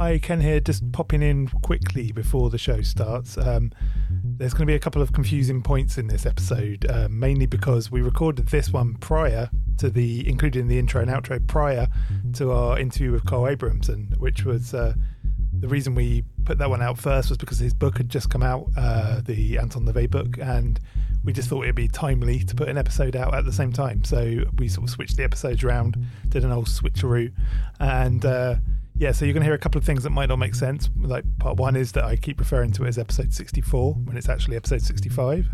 Hi, Ken here, just popping in quickly before the show starts. Um, there's going to be a couple of confusing points in this episode, uh, mainly because we recorded this one prior to the, including the intro and outro, prior to our interview with Carl Abrahamsson, which was uh, the reason we put that one out first was because his book had just come out, uh, the Anton LaVey book, and we just thought it'd be timely to put an episode out at the same time. So we sort of switched the episodes around, did an old switcheroo, and uh, yeah, so you're going to hear a couple of things that might not make sense. Like part one is that I keep referring to it as episode 64 when it's actually episode 65.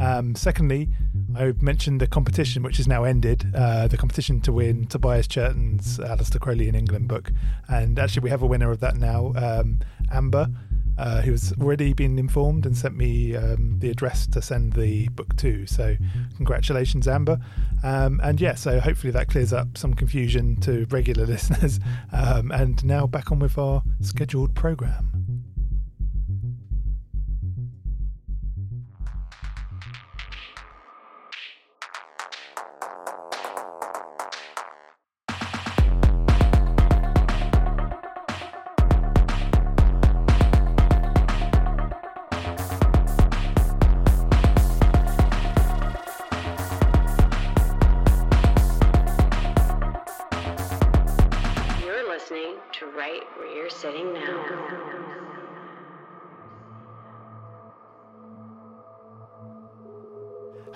Um, secondly, I mentioned the competition, which has now ended, uh, the competition to win Tobias Churton's Aleister Crowley in England book. And actually, we have a winner of that now, um, Amber uh, who's already been informed and sent me um, the address to send the book to. So, congratulations, Amber. Um, and yeah, so hopefully that clears up some confusion to regular listeners. Um, and now back on with our scheduled program.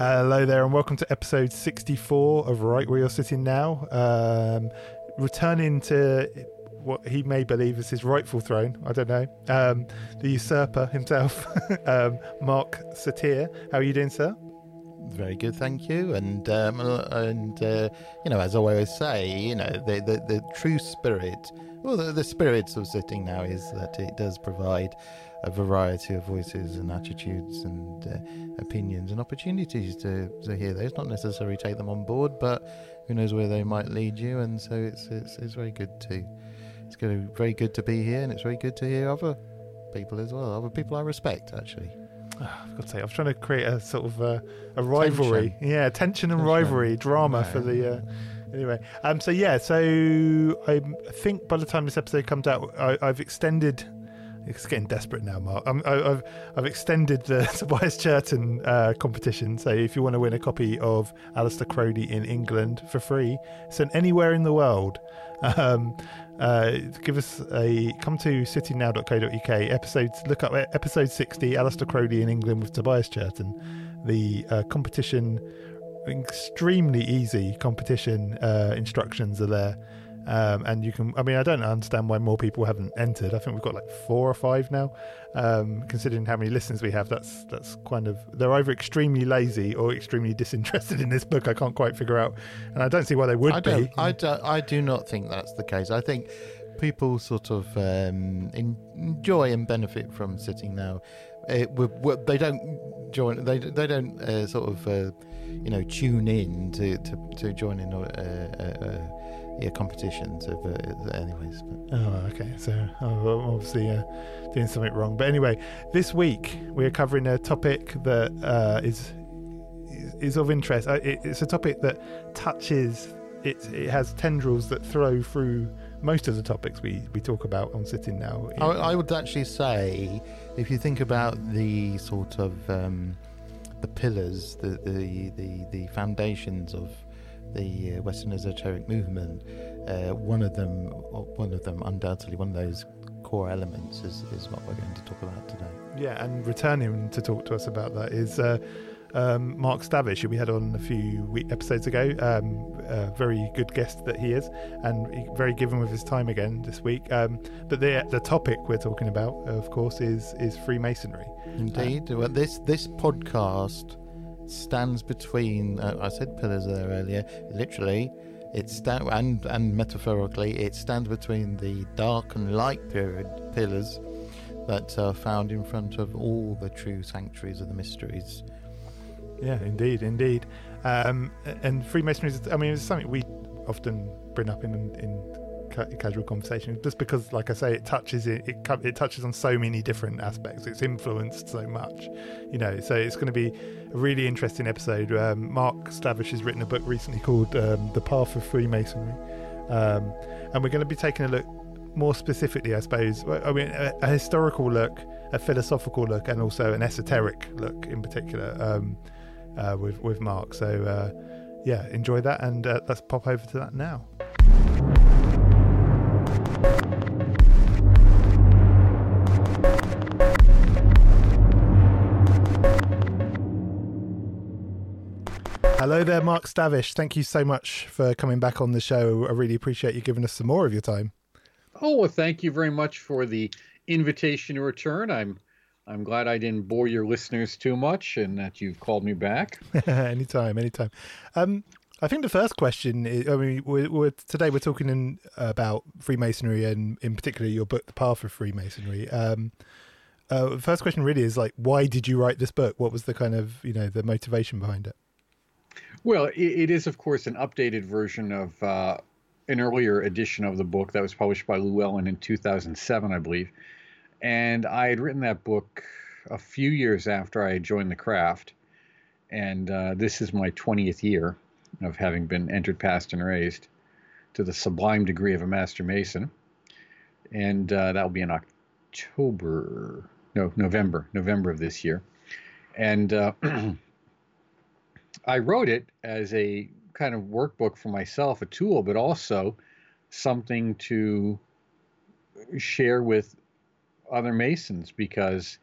Hello there, and welcome to episode 64 of Right Where You're Sitting Now. Um, returning to what he may believe is his rightful throne, I don't know, um, the usurper himself, um, Mark Satir. How are you doing, sir? Very good, thank you. And um, and uh, you know, as I always say, you know, the the, the true spirit, well, the, the spirits of sitting now is that it does provide a variety of voices and attitudes and uh, opinions and opportunities to, to hear those. Not necessarily take them on board, but who knows where they might lead you. And so it's it's, it's very good to it's going to very good to be here, and it's very good to hear other people as well, other people I respect actually. Oh, I've got to say, I was trying to create a sort of uh, a rivalry, tension. yeah, tension and tension. rivalry, drama no. for the. Uh, anyway, um, so yeah, so I think by the time this episode comes out, I, I've extended it's getting desperate now, Mark. i have I've extended the Tobias Churton uh, competition. So if you want to win a copy of Aleister Crowley in England for free, sent anywhere in the world, um, uh, give us a come to sittingnow.co.uk episodes. Look up episode sixty, Aleister Crowley in England with Tobias Churton. The uh, competition, extremely easy competition uh, instructions are there. Um, and you can, I mean, I don't understand why more people haven't entered. I think we've got like four or five now. Um, considering how many listeners we have, that's that's kind of they're either extremely lazy or extremely disinterested in this book. I can't quite figure out, and I don't see why they would I don't, be. I do, I do not think that's the case. I think people sort of um, enjoy and benefit from sitting now. It, they don't join. They they don't uh, sort of uh, you know tune in to to, to join in. Uh, uh, uh yeah, competitions. Of, uh, anyways. But. Oh, okay. So I'm obviously uh, doing something wrong. But anyway, this week we are covering a topic that uh, is is of interest. Uh, it, it's a topic that touches. It, it has tendrils that throw through most of the topics we, we talk about on Sitting Now. I, I would actually say, if you think about the sort of um, the pillars, the, the, the, the foundations of the uh, Western esoteric movement, uh, one of them, one of them, undoubtedly one of those core elements is, is what we're going to talk about today. Yeah, and returning to talk to us about that is uh, um, Mark Stavish, who we had on a few week episodes ago. Um, a very good guest that he is, and very given with his time again this week. Um, but the the topic we're talking about, of course, is is Freemasonry. Indeed, well, this this podcast stands between. Uh, I said pillars there earlier. Literally, it stand and and metaphorically, it stands between the dark and light period pillars that are found in front of all the true sanctuaries of the mysteries. Yeah, indeed, indeed. Um, and Freemasonry I mean, it's something we often bring up in in casual conversation. Just because like i say it touches it, it it touches on so many different aspects. It's influenced so much you know. So it's going to be a really interesting episode. Um, mark stavish has written a book recently called um, the path of freemasonry. Um, and we're going to be taking a look more specifically, I suppose, I mean, a, a, historical look, a philosophical look, and also an esoteric look in particular um, uh, with with Mark. So uh, yeah, enjoy that, and uh, let's pop over to that now. Hello there, Mark Stavish. Thank you so much for coming back on the show. I really appreciate you giving us some more of your time. Oh, well, thank you very much for the invitation to return. I'm I'm glad I didn't bore your listeners too much and that you've called me back. anytime, anytime. Um, I think the first question is, I mean, we're, we're, today we're talking in, about Freemasonry and in particular your book, The Path of Freemasonry. Um, uh, first question really is like, why did you write this book? What was the kind of, you know, the motivation behind it? Well, it, it is, of course, an updated version of uh, an earlier edition of the book that was published by Llewellyn in 2007, I believe. And I had written that book a few years after I had joined the craft. And uh, this is my 20th year of having been entered, passed, and raised to the sublime degree of a Master Mason. And uh, that will be in October, no, November, November of this year. And uh, I wrote it as a kind of workbook for myself, a tool, but also something to share with other Masons because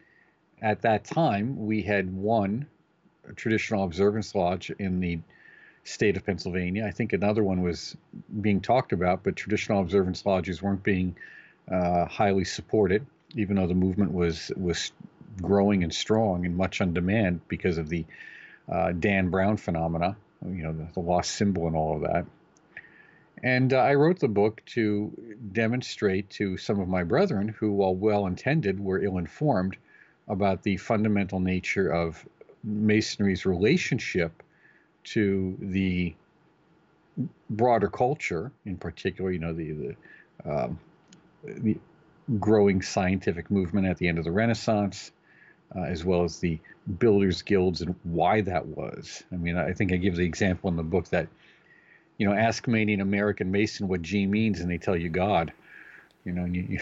at that time we had one traditional observance lodge in the state of Pennsylvania. I think another one was being talked about, but traditional observance lodges weren't being uh, highly supported, even though the movement was was growing and strong and much on demand because of the uh, Dan Brown phenomena, you know, the, the, lost symbol and all of that. And uh, I wrote the book to demonstrate to some of my brethren who, while well intended, were ill informed about the fundamental nature of Masonry's relationship to the broader culture, in particular, you know, the, the, um, the growing scientific movement at the end of the Renaissance, uh, as well as the builders guilds and why that was. I mean, I think I give the example in the book that, you know, ask many an American Mason what G means, and they tell you God. You know, and you, you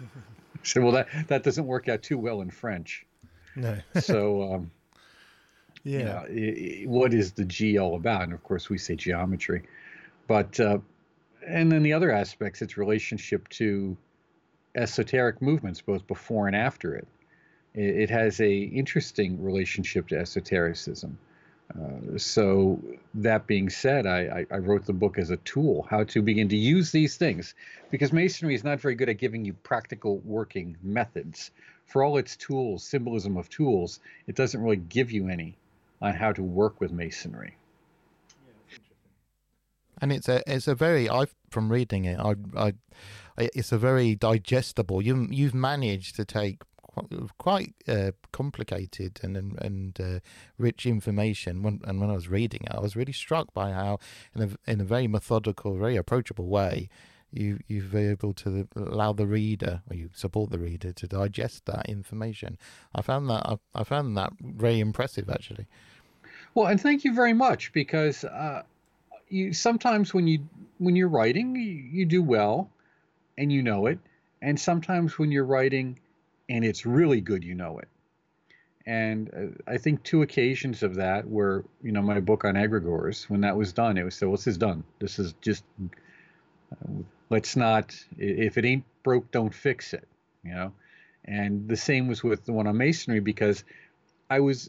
say, well, that that doesn't work out too well in French. No. so, um, yeah, you know, what is the G all about? And of course, we say geometry, but uh, and then the other aspects, its relationship to esoteric movements, both before and after it it, has a interesting relationship to esotericism. Uh, so that being said, I, I, wrote the book as a tool, how to begin to use these things, because Masonry is not very good at giving you practical working methods. For all its tools, symbolism of tools, it doesn't really give you any on how to work with Masonry. And it's a it's a very I from reading it I I it's a very digestible. You you've managed to take quite uh, complicated and and, and uh, rich information. When, and when I was reading it, I was really struck by how, in a in a very methodical, very approachable way, you you've been able to allow the reader or you support the reader to digest that information. I found that I, I found that very impressive, actually. Well, and thank you very much because uh, you sometimes when you when you're writing, you, you do well, and you know it, and sometimes when you're writing and it's really good, you know it. And uh, I think two occasions of that were, you know, my book on egregores. When that was done, it was so, well, this is done. This is just, uh, let's not, if it ain't broke, don't fix it, you know. And the same was with the one on masonry because I was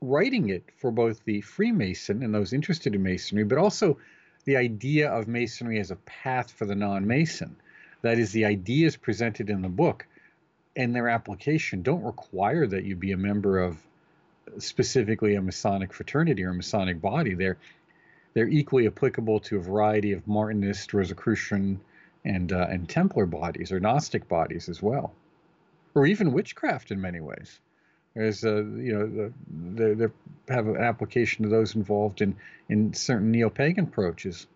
writing it for both the Freemason and those interested in masonry, but also the idea of masonry as a path for the non Mason. That is, the ideas presented in the book and their application don't require that you be a member of specifically a Masonic fraternity or a Masonic body. They're they're equally applicable to a variety of Martinist, Rosicrucian, and uh, and Templar bodies or Gnostic bodies as well, or even witchcraft in many ways. There's a you know the, they, they have an application to those involved in in certain neo-pagan approaches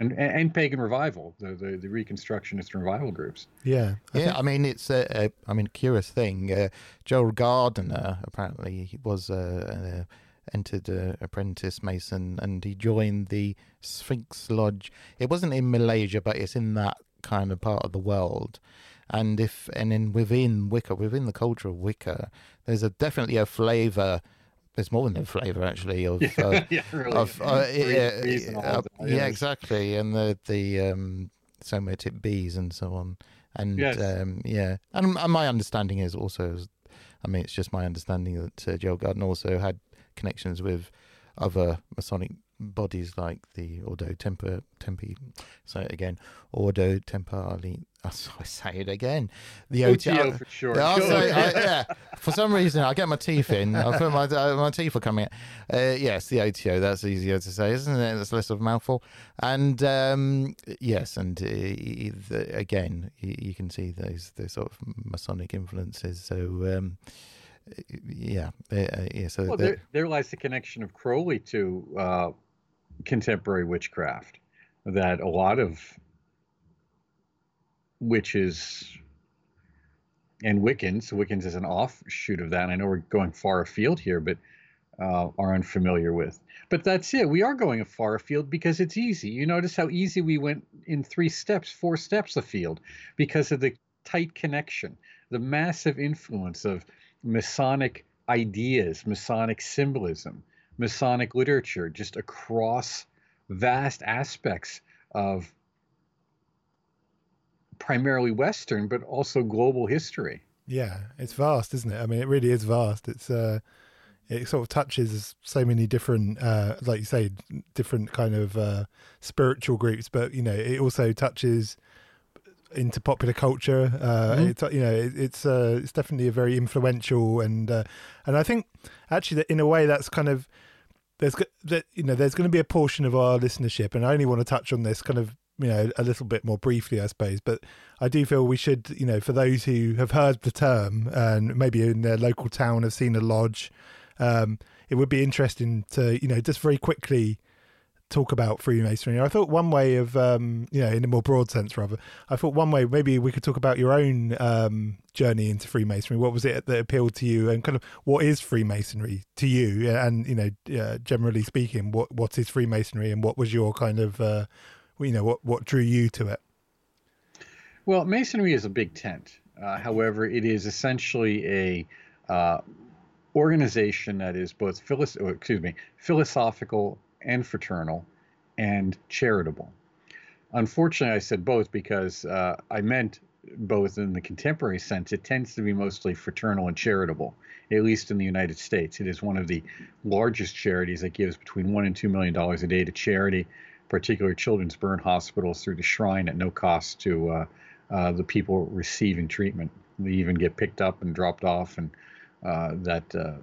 and, and pagan revival, the, the, the Reconstructionist revival groups. Yeah, I yeah. Think... I mean, it's a, a I mean, curious thing. Uh, Gerald Gardner apparently was uh, a, uh, entered a apprentice mason, and he joined the Sphinx Lodge. It wasn't in Malaysia, but it's in that kind of part of the world. And if and then within Wicca, within the culture of Wicca, there's a definitely a flavour there's more than the flavour actually of uh, yeah, really. of uh, yeah, uh, that, yeah, exactly, and the the um, Somatic bees and so on, and Yes. um, yeah, and, and my understanding is also, I mean, it's just my understanding that uh, Gerald Gardner also had connections with other Masonic bodies like the Ordo Temper Tempi. Say it again, Ordo Temporali. Oh, I say it again. The OTO for sure. yeah, I'll say- I- yeah. For some reason, I get my teeth in. I put my uh, my teeth are coming. out. Uh, yes, the OTO. That's easier to say, isn't it? That's less of a mouthful. And um, yes, and uh, the, again, you, you can see those those sort of Masonic influences. So um, yeah, uh, uh, yeah. So Well, there, there lies the connection of Crowley to uh, contemporary witchcraft. That a lot of witches and Wiccans, Wiccans is an offshoot of that. And I know we're going far afield here, but uh, are unfamiliar with. But that's it. We are going far afield because it's easy. You notice how easy we went in three steps, four steps afield because of the tight connection, the massive influence of Masonic ideas, Masonic symbolism, Masonic literature, just across vast aspects of primarily Western, but also global history. Yeah, it's vast, isn't it? I mean, it really is vast. It's uh, it sort of touches so many different, uh, like you say, different kind of uh, spiritual groups, but you know, it also touches into popular culture. Uh, Mhm. It's you know, it, it's uh, it's definitely a very influential and uh, and I think actually that in a way that's kind of there's that you know there's going to be a portion of our listenership, and I only want to touch on this kind of you know a little bit more briefly, I suppose, but I do feel we should, you know, for those who have heard the term and maybe in their local town have seen a lodge, um, it would be interesting to, you know, just very quickly talk about Freemasonry. I thought one way of, um, you know, in a more broad sense, rather, I thought one way maybe we could talk about your own um, journey into Freemasonry. What was it that appealed to you, and kind of what is Freemasonry to you? And you know, uh, generally speaking, what what is Freemasonry, and what was your kind of, uh, you know, what what drew you to it? Well, masonry is a big tent. Uh, however, it is essentially a uh, organization that is both philos- excuse me, philosophical and fraternal and charitable. Unfortunately, I said both because uh, I meant both in the contemporary sense. It tends to be mostly fraternal and charitable, at least in the United States. It is one of the largest charities that gives between one and two million dollars a day to charity, particularly children's burn hospitals through the shrine at no cost to uh, uh, the people receiving treatment. They even get picked up and dropped off, and uh, that uh,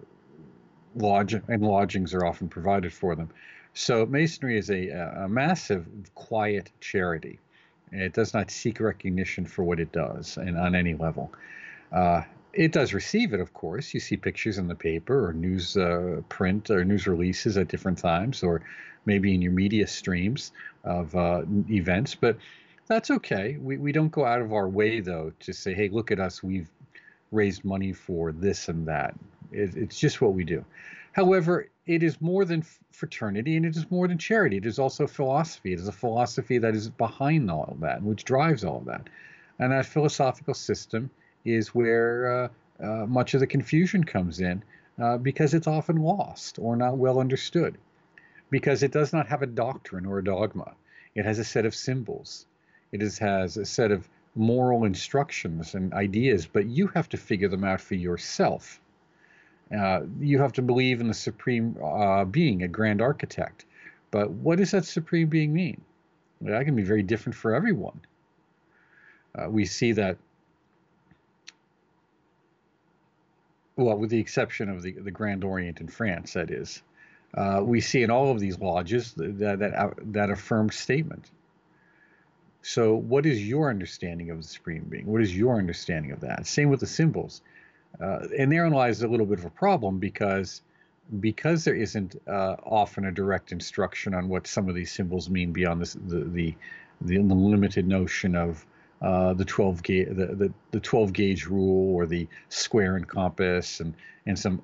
lodge and lodgings are often provided for them. So Masonry is a, a massive, quiet charity. It does not seek recognition for what it does, and on any level. Uh, it does receive it, of course. You see pictures in the paper or news uh, print or news releases at different times, or maybe in your media streams of uh, events. But that's okay. We, we don't go out of our way, though, to say, hey, look at us. We've raised money for this and that. It, it's just what we do. However, it is more than fraternity and it is more than charity. It is also philosophy. It is a philosophy that is behind all of that, which drives all of that. And that philosophical system is where uh, uh, much of the confusion comes in uh, because it's often lost or not well understood. Because it does not have a doctrine or a dogma, it has a set of symbols, it is, has a set of moral instructions and ideas, but you have to figure them out for yourself. Uh, you have to believe in the supreme uh, being, a grand architect. But what does that supreme being mean? That can be very different for everyone. Uh, we see that, well, with the exception of the, the Grand Orient in France, that is, uh, we see in all of these lodges that, that, that affirmed statement. So, what is your understanding of the supreme being? What is your understanding of that? Same with the symbols. Uh, and therein lies a little bit of a problem because because there isn't uh, often a direct instruction on what some of these symbols mean beyond this, the, the the limited notion of uh, the 12 gauge the, the, the 12 gauge rule or the square and compass and and some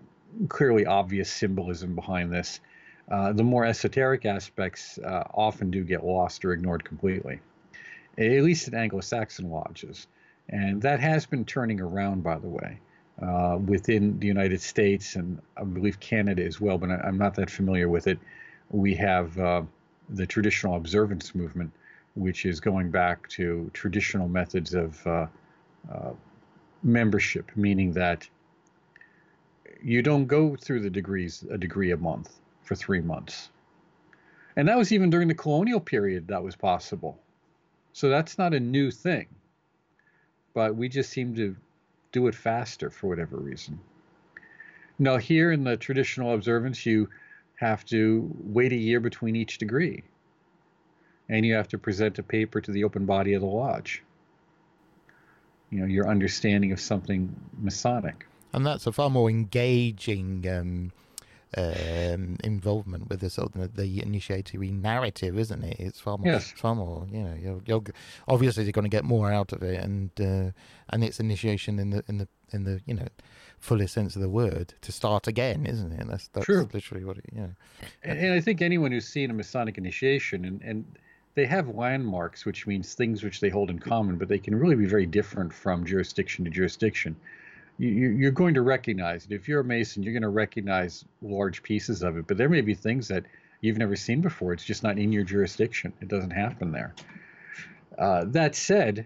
clearly obvious symbolism behind this. Uh, the more esoteric aspects uh, often do get lost or ignored completely, at least in Anglo Saxon lodges. And that has been turning around, by the way, uh, within the United States and I believe Canada as well, but I, am not that familiar with it. We have uh, the traditional observance movement, which is going back to traditional methods of uh, uh, membership, meaning that you don't go through the degrees a degree a month for three months. And that was even during the colonial period that was possible. So that's not a new thing. But we just seem to do it faster for whatever reason. Now, here in the traditional observance, you have to wait a year between each degree. And you have to present a paper to the open body of the lodge. You know, your understanding of something Masonic and that's a far more engaging um, um, involvement with the sort of the initiatory narrative, isn't it? It's far more, yes. far more. You know, you're, you're obviously you're going to get more out of it, and uh, and it's initiation in the in the in the you know fullest sense of the word to start again, isn't it? That's that's True. literally what it. You know. And, and I think anyone who's seen a Masonic initiation and and they have landmarks, which means things which they hold in common, but they can really be very different from jurisdiction to jurisdiction you, are going to recognize it. If you're a Mason, you're going to recognize large pieces of it. But there may be things that you've never seen before. It's just not in your jurisdiction. It doesn't happen there. Uh, that said,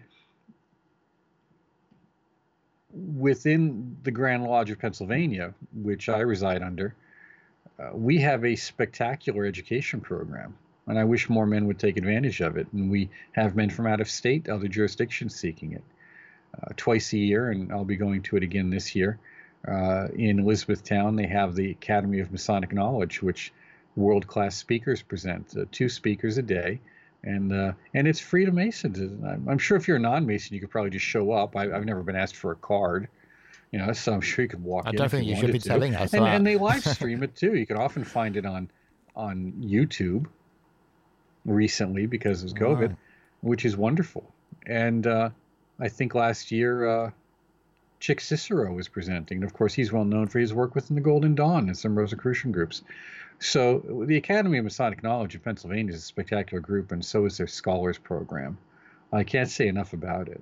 within the Grand Lodge of Pennsylvania, which I reside under, uh, we have a spectacular education program. And I wish more men would take advantage of it. And we have men from out of state, other jurisdictions seeking it uh, twice a year, and I'll be going to it again this year. Uh, in Elizabethtown, they have the Academy of Masonic Knowledge, which world class speakers present, uh, two speakers a day. And uh, and it's free to Masons. I'm sure if you're a non-Mason, you could probably just show up. I, have never been asked for a card, you know, so I'm sure you could walk I in. I don't think you, you should be to. telling us and, that. And they live stream it too. You can often find it on on YouTube recently because of COVID, which is wonderful. And uh, I think last year, uh, Chick Cicero was presenting. And of course, he's well known for his work within the Golden Dawn and some Rosicrucian groups. So, the Academy of Masonic Knowledge of Pennsylvania is a spectacular group, and so is their scholars program. I can't say enough about it.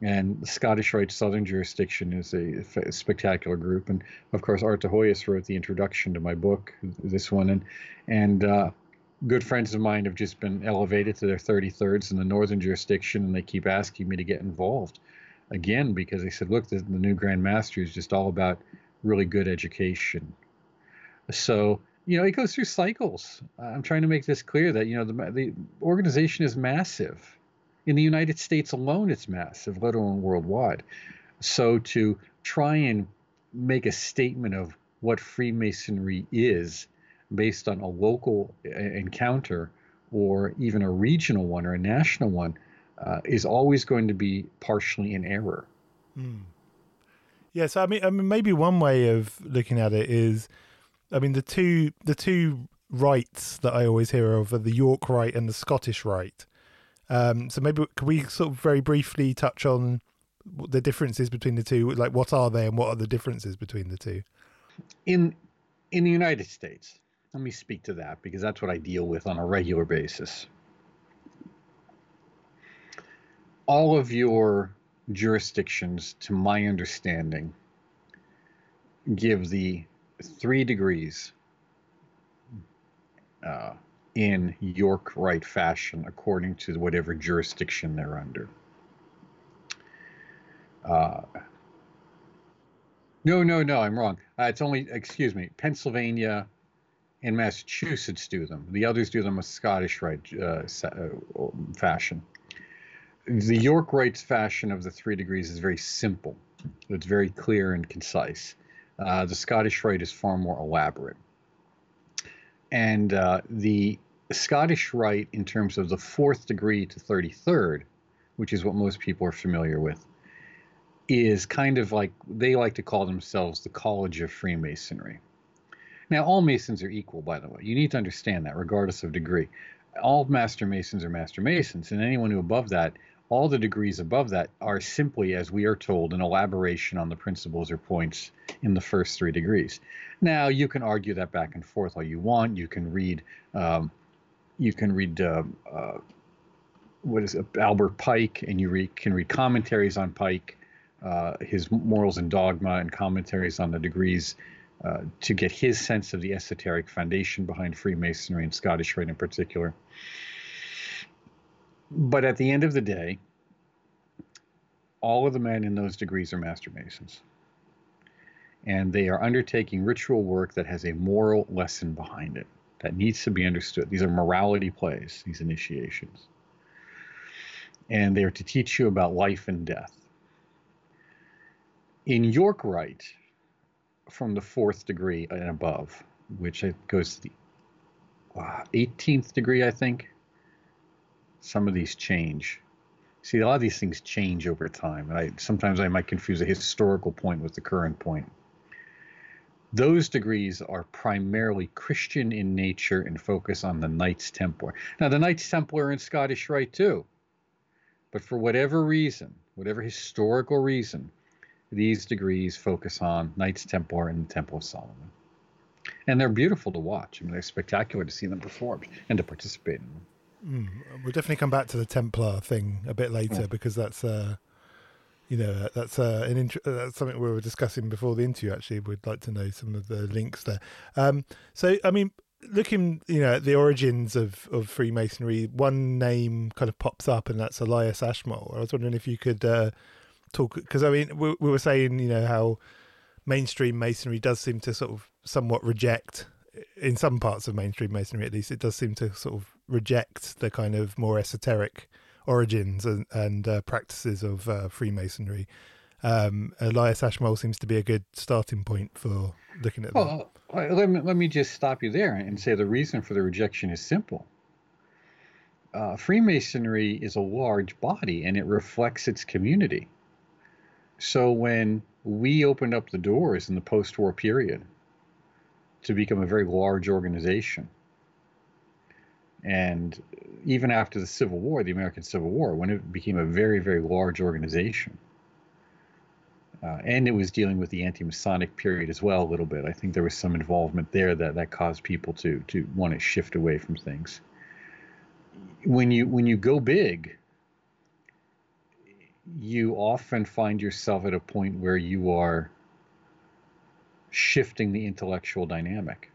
And the Scottish Rite Southern Jurisdiction is a, spectacular group. And of course, Art Hoyos wrote the introduction to my book, this one. And, and uh, good friends of mine have just been elevated to their 33rds in the northern jurisdiction and they keep asking me to get involved again because they said look the, the new grand master is just all about really good education. So you know it goes through cycles. I'm trying to make this clear that you know the, the organization is massive. In the united states alone it's massive let alone worldwide. So to try and make a statement of what freemasonry is based on a local uh, encounter or even a regional one or a national one uh, is always going to be partially in error. Mm. Yes, I mean, I mean, maybe one way of looking at it is, I mean, the two the two rites that I always hear of are the York Rite and the Scottish Rite. Um, so maybe could we sort of very briefly touch on the differences between the two? Like, what are they, and what are the differences between the two? In in the United States, let me speak to that because that's what I deal with on a regular basis. All of your jurisdictions, to my understanding, give the three degrees uh, in York Rite fashion according to whatever jurisdiction they're under. Uh, no, no, no, I'm wrong. Uh, it's only, excuse me, Pennsylvania, and Massachusetts do them. The others do them a Scottish Rite uh, uh, fashion. The York Rites fashion of the three degrees is very simple. It's very clear and concise. Uh, the Scottish Rite is far more elaborate. And uh, the Scottish Rite, in terms of the fourth degree to 33rd, which is what most people are familiar with, is kind of like they like to call themselves the College of Freemasonry now, all Masons are equal, by the way. You need to understand that, regardless of degree. All Master Masons are Master Masons, and anyone who above that All the degrees above that are simply, as we are told, an elaboration on the principles or points in the first three degrees. Now, you can argue that back and forth all you want. You can read, um, you can read, uh, uh, what is it, Albert Pike, and you read, can read commentaries on Pike, uh, his morals and dogma, and commentaries on the degrees uh, to get his sense of the esoteric foundation behind Freemasonry and Scottish Rite in particular. But at the end of the day, all of the men in those degrees are Master Masons. And they are undertaking ritual work that has a moral lesson behind it that needs to be understood. These are morality plays, these initiations. And they are to teach you about life and death. In York Rite, from the fourth degree and above, which goes to the uh, 18th degree, I think. Some of these change. See, a lot of these things change over time, and I sometimes I might confuse a historical point with the current point. Those degrees are primarily Christian in nature and focus on the Knights Templar. Now, the Knights Templar in Scottish Rite too, but for whatever reason, whatever historical reason, these degrees focus on Knights Templar and the Temple of Solomon. And they're beautiful to watch. I mean, they're spectacular to see them performed and to participate in them. Mm, we'll definitely come back to the Templar thing a bit later yeah. because that's, uh, you know, that's uh, an int- that's something we were discussing before the interview. Actually, we'd like to know some of the links there. Um, so, I mean, looking, you know, at the origins of of Freemasonry, one name kind of pops up, and that's Elias Ashmole. I was wondering if you could uh, talk because I mean we, we were saying you know how mainstream masonry does seem to sort of somewhat reject in some parts of mainstream masonry at least it does seem to sort of reject the kind of more esoteric origins and, and uh, practices of uh, freemasonry. Um, elias ashmole seems to be a good starting point for looking at well, that let me, let me just stop you there and say the reason for the rejection is simple. Uh, freemasonry is a large body and it reflects its community so when we opened up the doors in the post war period to become a very large organization, and even after the Civil War, the American Civil War, when it became a very, very large organization, uh, and it was dealing with the anti-Masonic period as well a little bit. I think there was some involvement there that, that caused people to to want to shift away from things. When you when you go big, you often find yourself at a point where you are shifting the intellectual dynamic.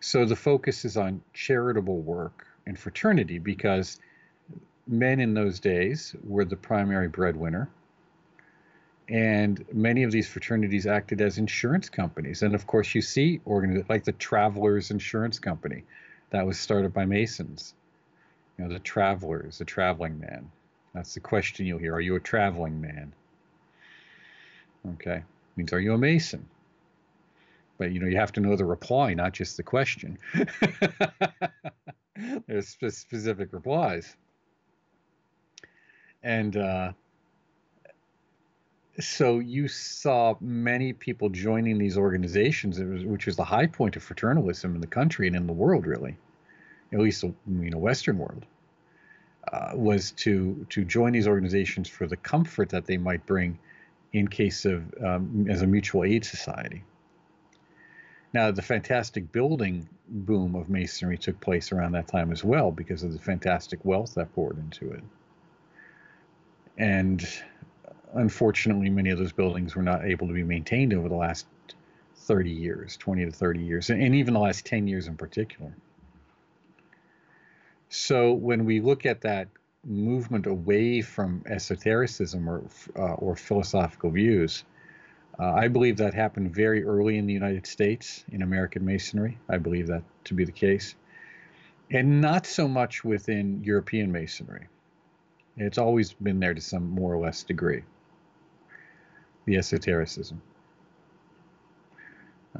So the focus is on charitable work and fraternity because men in those days were the primary breadwinner. And many of these fraternities acted as insurance companies. And of course, you see organizations like the Travelers Insurance Company that was started by Masons you know, the traveler is a traveling man. That's the question you'll hear. Are you a traveling man? Okay. Means are you a Mason? But you know, you have to know the reply, not just the question. There's specific replies. And uh, so you saw many people joining these organizations, which was the high point of fraternalism in the country and in the world, really at least you know Western world, uh, was to to join these organizations for the comfort that they might bring in case of um, as a mutual aid society. Now, the fantastic building boom of masonry took place around that time as well because of the fantastic wealth that poured into it. And unfortunately, many of those buildings were not able to be maintained over the last 30 years, 20 to 30 years, and even the last 10 years in particular. So when we look at that movement away from esotericism or uh, or philosophical views, uh, I believe that happened very early in the United States in American Masonry. I believe that to be the case, and not so much within European Masonry. It's always been there to some more or less degree. The esotericism,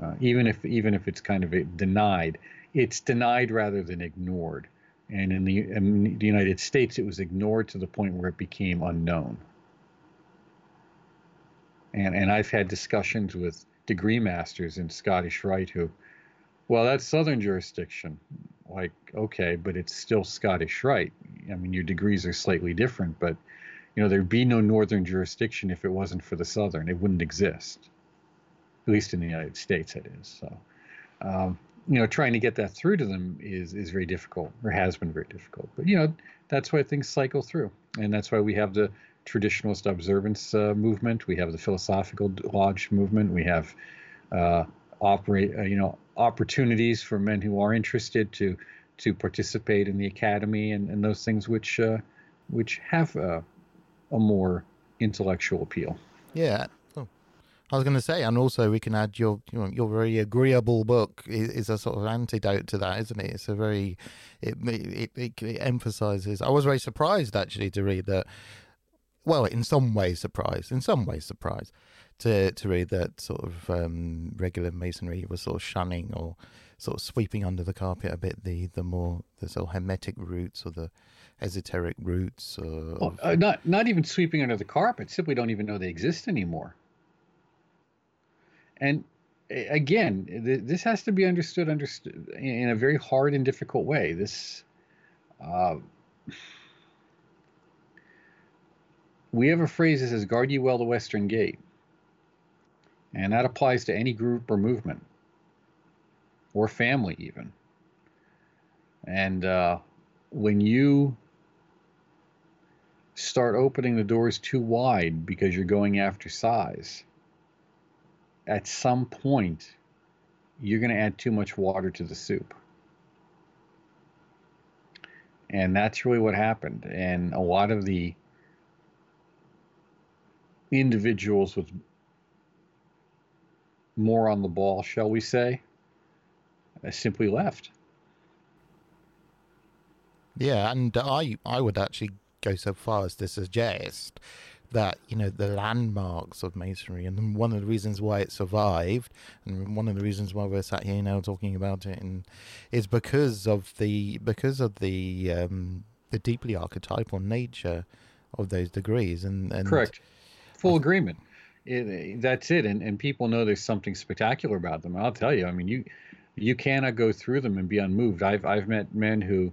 uh, even if even if it's kind of denied, it's denied rather than ignored and in the, in the United States, it was ignored to the point where it became unknown. And, and I've had discussions with degree masters in Scottish Rite who, well, that's Southern jurisdiction. like okay, but it's still Scottish Rite. I mean, your degrees are slightly different, but you know there'd be no northern jurisdiction if it wasn't for the southern. It wouldn't exist, at least in the United States, it is. So, um, you know, trying to get that through to them is is very difficult, or has been very difficult. But you know, that's why things cycle through, and that's why we have the traditionalist observance uh, movement. We have the philosophical lodge movement. We have uh, operate, uh, you know, opportunities for men who are interested to to participate in the academy and, and those things which uh, which have a, a more intellectual appeal. Yeah. I was going to say, and also we can add your your very agreeable book is, is, a sort of antidote to that, isn't it? It's a very it, it it, it emphasizes. I was very surprised actually to read that. Well, in some ways surprised, in some ways surprised to to read that sort of um, regular masonry was sort of shunning or sort of sweeping under the carpet a bit the the more the sort of hermetic roots or the esoteric roots or well, uh, not not even sweeping under the carpet simply don't even know they exist anymore and again th- this has to be understood understood in a very hard and difficult way this uh, we have a phrase that says guard ye well the western gate and that applies to any group or movement or family, even. And uh, when you start opening the doors too wide because you're going after size, at some point, you're going to add too much water to the soup. And that's really what happened. And a lot of the individuals with more on the ball, shall we say, uh, simply left. Yeah, and I I would actually go so far as to suggest that you know the landmarks of masonry and one of the reasons why it survived and one of the reasons why we're sat here now talking about it and is because of the because of the um the deeply archetypal nature of those degrees and, and correct full agreement it, that's it. And, and people know there's something spectacular about them. I'll tell you, I mean, you you cannot go through them and be unmoved. I've I've met men who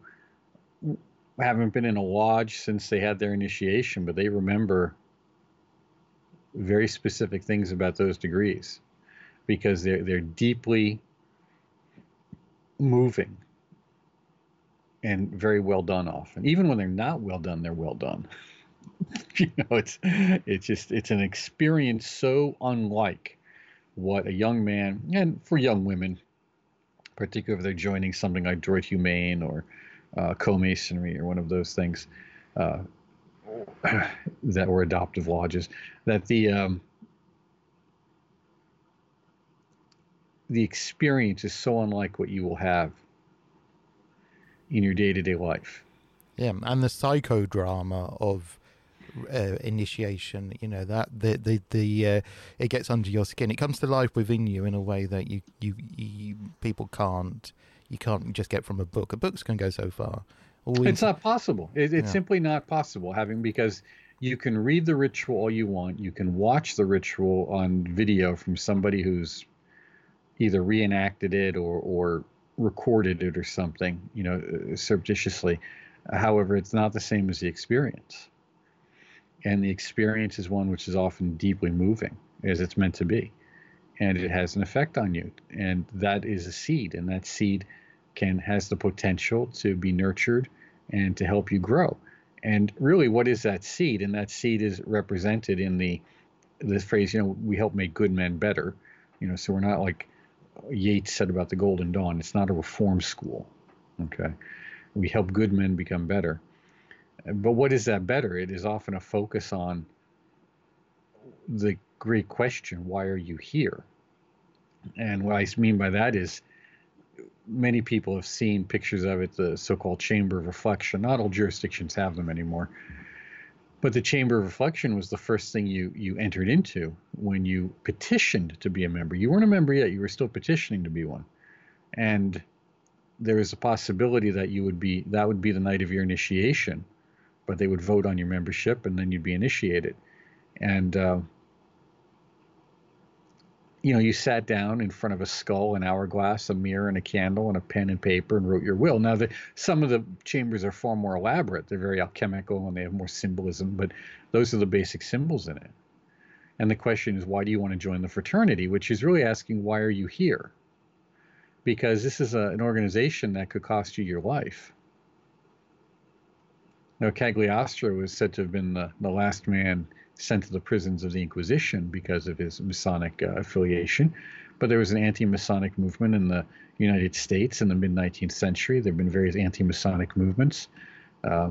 haven't been in a lodge since they had their initiation, but they remember very specific things about those degrees because they're they're deeply moving and very well done often. Even when they're not well done, they're well done. you know, it's it's just it's an experience so unlike what a young man and for young women, particularly if they're joining something like Droit Humain or uh, co-masonry or one of those things uh, that were adoptive lodges, that the um, the experience is so unlike what you will have in your day-to-day life. Yeah, and the psychodrama of uh, initiation. You know that the the the uh, it gets under your skin. It comes to life within you in a way that you you, you people can't you can't just get from a book. A book's can go so far. It's not possible. It, it's yeah. simply not possible. Having because you can read the ritual all you want. You can watch the ritual on video from somebody who's either reenacted it or or recorded it or something. You know, uh, surreptitiously. However, it's not the same as the experience and the experience is one which is often deeply moving as it's meant to be and it has an effect on you and that is a seed and that seed can has the potential to be nurtured and to help you grow. And really what is that seed? And that seed is represented in the this phrase you know we help make good men better. You know so we're not like yeats said about the golden dawn it's not a reform school okay? We help good men become better. But what is that better? It is often a focus on the great question why are you here? And what I mean by that is many people have seen pictures of it, the so called chamber of reflection. Not all jurisdictions have them anymore. But the chamber of reflection was the first thing you, you entered into when you petitioned to be a member. You weren't a member yet, you were still petitioning to be one. And there is a possibility that you would be that would be the night of your initiation but they would vote on your membership and then you'd be initiated. And uh, you know, you sat down in front of a skull, an hourglass, a mirror, and a candle, and a pen and paper, and wrote your will. Now, the, some of the chambers are far more elaborate. They're very alchemical and they have more symbolism, but those are the basic symbols in it. And the question is, why do you want to join the fraternity? Which is really asking, why are you here? Because this is a, an organization that could cost you your life. Now, Cagliostro was said to have been the, the last man sent to the prisons of the Inquisition because of his Masonic uh, affiliation. But there was an anti Masonic movement in the United States in the mid 19th century. There have been various anti Masonic movements. Uh,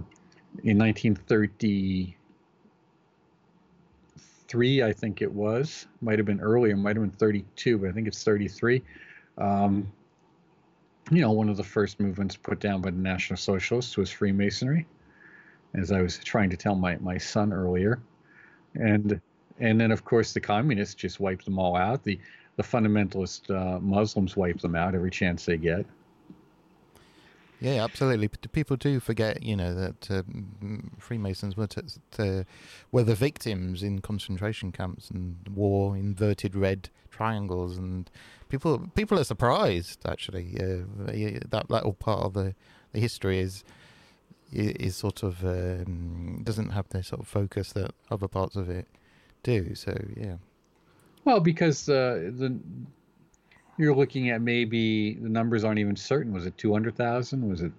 in 1933, I think it was, might have been earlier, might have been 32, but I think it's 33. Um, you know, one of the first movements put down by the National Socialists was Freemasonry, as I was trying to tell my, my son earlier and and then of course the communists just wipe them all out. The the fundamentalist uh, Muslims wipe them out every chance they get. Yeah, absolutely. But people do forget, you know, that uh, Freemasons were, to, were the victims in concentration camps and war, inverted red triangles, and people people are surprised actually uh, that that all part of the, the history is is sort of um, doesn't have the sort of focus that other parts of it do. So yeah. Well, because uh, the you're looking at maybe the numbers aren't even certain. Was it two hundred thousand? Was it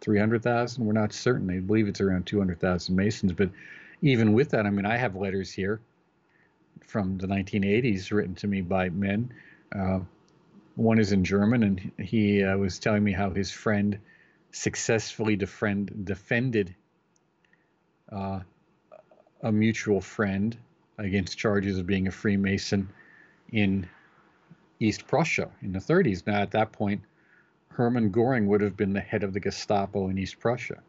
three hundred thousand? We're not certain. I believe it's around two hundred thousand Masons. But even with that, I mean, I have letters here from the 1980s written to me by men. Uh, one is in German, and he uh, was telling me how his friend successfully defend, defended uh, a mutual friend against charges of being a Freemason in East Prussia in the 30s. Now, at that point, Hermann Goring would have been the head of the Gestapo in East Prussia.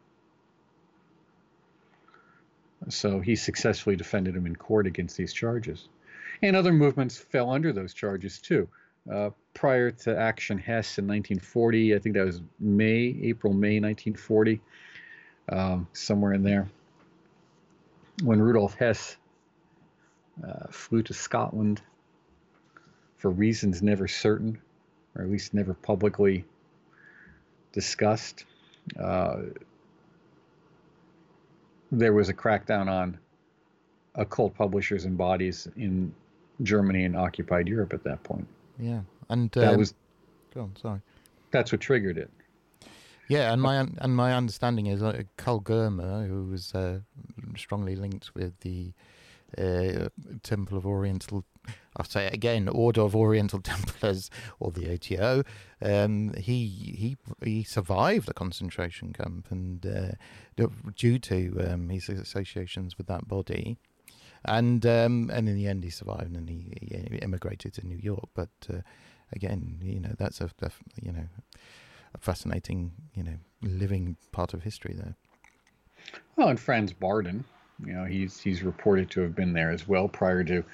So he successfully defended him in court against these charges. And other movements fell under those charges too. Uh, prior to Aktion Hess in 1940. I think that was May, April, May 1940, um, somewhere in there. When Rudolf Hess uh, flew to Scotland for reasons never certain, or at least never publicly discussed, uh, there was a crackdown on occult publishers and bodies in Germany and occupied Europe at that point. Yeah, and that um, was. Go on, sorry. That's what triggered it. Yeah, and my and my understanding is uh, Karl Germer, who was uh, strongly linked with the uh, Temple of Oriental, I'll say it again, Order of Oriental Templars, or the OTO. Um, he he he survived the concentration camp, and uh, due to um, his associations with that body, and um, and in the end he survived and he, he immigrated to New York. But uh, again, you know that's a, a, you know a fascinating you know living part of history there. Well, and Franz Bardon, you know, he's he's reported to have been there as well prior to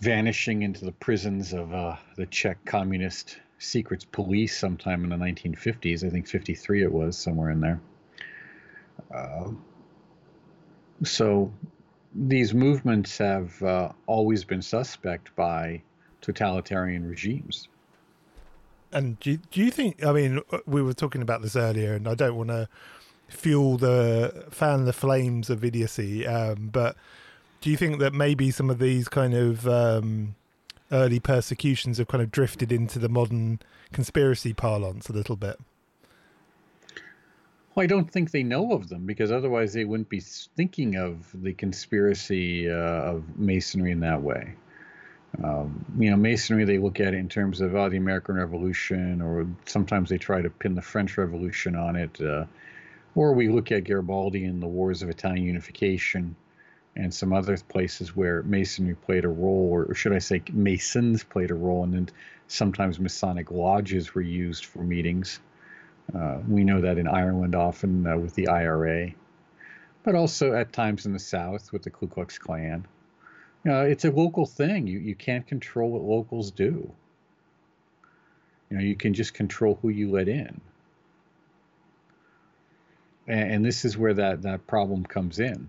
vanishing into the prisons of uh, the Czech communist secrets police sometime in the 1950s. I think 53 it was somewhere in there. Uh, so these movements have uh, always been suspect by totalitarian regimes. And do you, do you think? I mean, uh, we were talking about this earlier, and I don't want to fuel the fan the flames of idiocy, um, but do you think that maybe some of these kind of um, early persecutions have kind of drifted into the modern conspiracy parlance a little bit? Well, I don't think they know of them because otherwise they wouldn't be thinking of the conspiracy uh, of Masonry in that way. Um, you know, Masonry, they look at it in terms of oh, the American Revolution, or sometimes they try to pin the French Revolution on it. Uh, or we look at Garibaldi and the Wars of Italian Unification and some other places where Masonry played a role, or should I say, Masons played a role, and then sometimes Masonic lodges were used for meetings. Uh, we know that in Ireland often uh, with the IRA, but also at times in the South with the Ku Klux Klan. Uh, it's a local thing. You, you can't control what locals do. You know, you can just control who you let in. And, and this is where that, that problem comes in.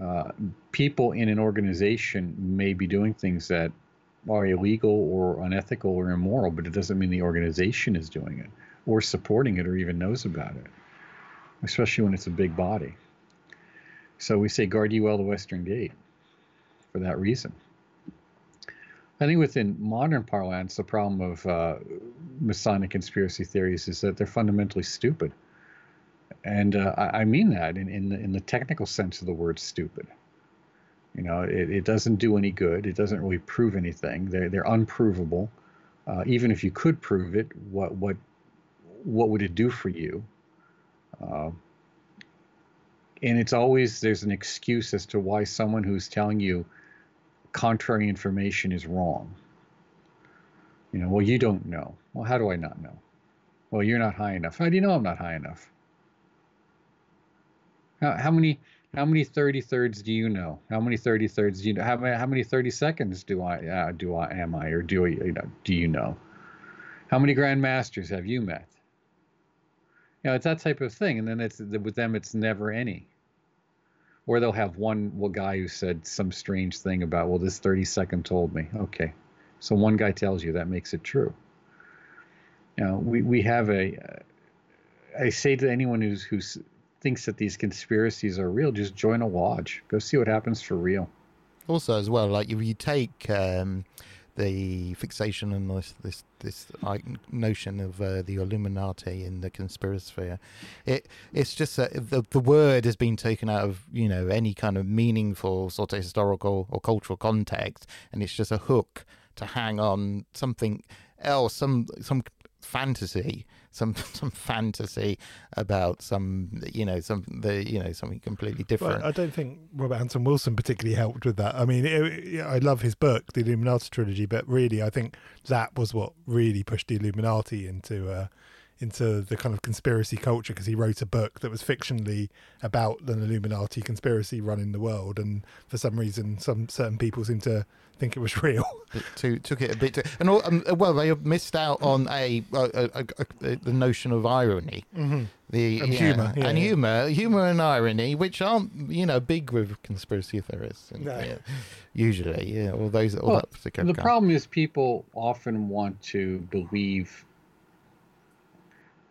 Uh, people in an organization may be doing things that are illegal or unethical or immoral, but it doesn't mean the organization is doing it or supporting it or even knows about it, especially when it's a big body. So we say, guard ye well the Western Gate for that reason. I think within modern parlance, the problem of uh, Masonic conspiracy theories is that they're fundamentally stupid. And uh, I, I, mean that in, in the, in, the, technical sense of the word stupid. You know, it, it doesn't do any good. It doesn't really prove anything. They're, they're unprovable. Uh, even if you could prove it, what, what, what would it do for you? Uh, and it's always, there's an excuse as to why someone who's telling you, contrary information is wrong. You know, well, you don't know. Well, how do I not know? Well, you're not high enough. How do you know I'm not high enough? How, how many how many 30 thirds do you know? How many 30 thirds do you know? How many how many 30 seconds do I uh, do I am I or do I you know do you know? How many grandmasters have you met? You know, it's that type of thing, and then it's with them it's never any or they'll have one, one guy who said some strange thing about, well, this 30 second told me. Okay. So one guy tells you that makes it true. You know, we, we have a. Uh, I say to anyone who's, who thinks that these conspiracies are real, just join a lodge. Go see what happens for real. Also, as well, like if you take um, the fixation on this this this notion of uh, the Illuminati in the conspiracy. It it's just that the the word has been taken out of you know any kind of meaningful sort of historical or cultural context, and it's just a hook to hang on something else, some some fantasy some some fantasy about some you know some the you know something completely different. Well, I don't think Robert Anton Wilson particularly helped with that. I mean, it, I love his book, the Illuminati trilogy, but really, I think that was what really pushed the Illuminati into. Uh, into the kind of conspiracy culture because he wrote a book that was fictionally about an Illuminati conspiracy running the world, and for some reason, some certain people seem to think it was real. to, took it a bit, to, and all, um, well, they missed out on a, a, a, a the notion of irony, mm-hmm. the and yeah, humor, yeah, and yeah. humor, humor and irony, which aren't you know big with conspiracy theorists. And, no. usually, yeah, all those. All well, that the problem is people often want to believe.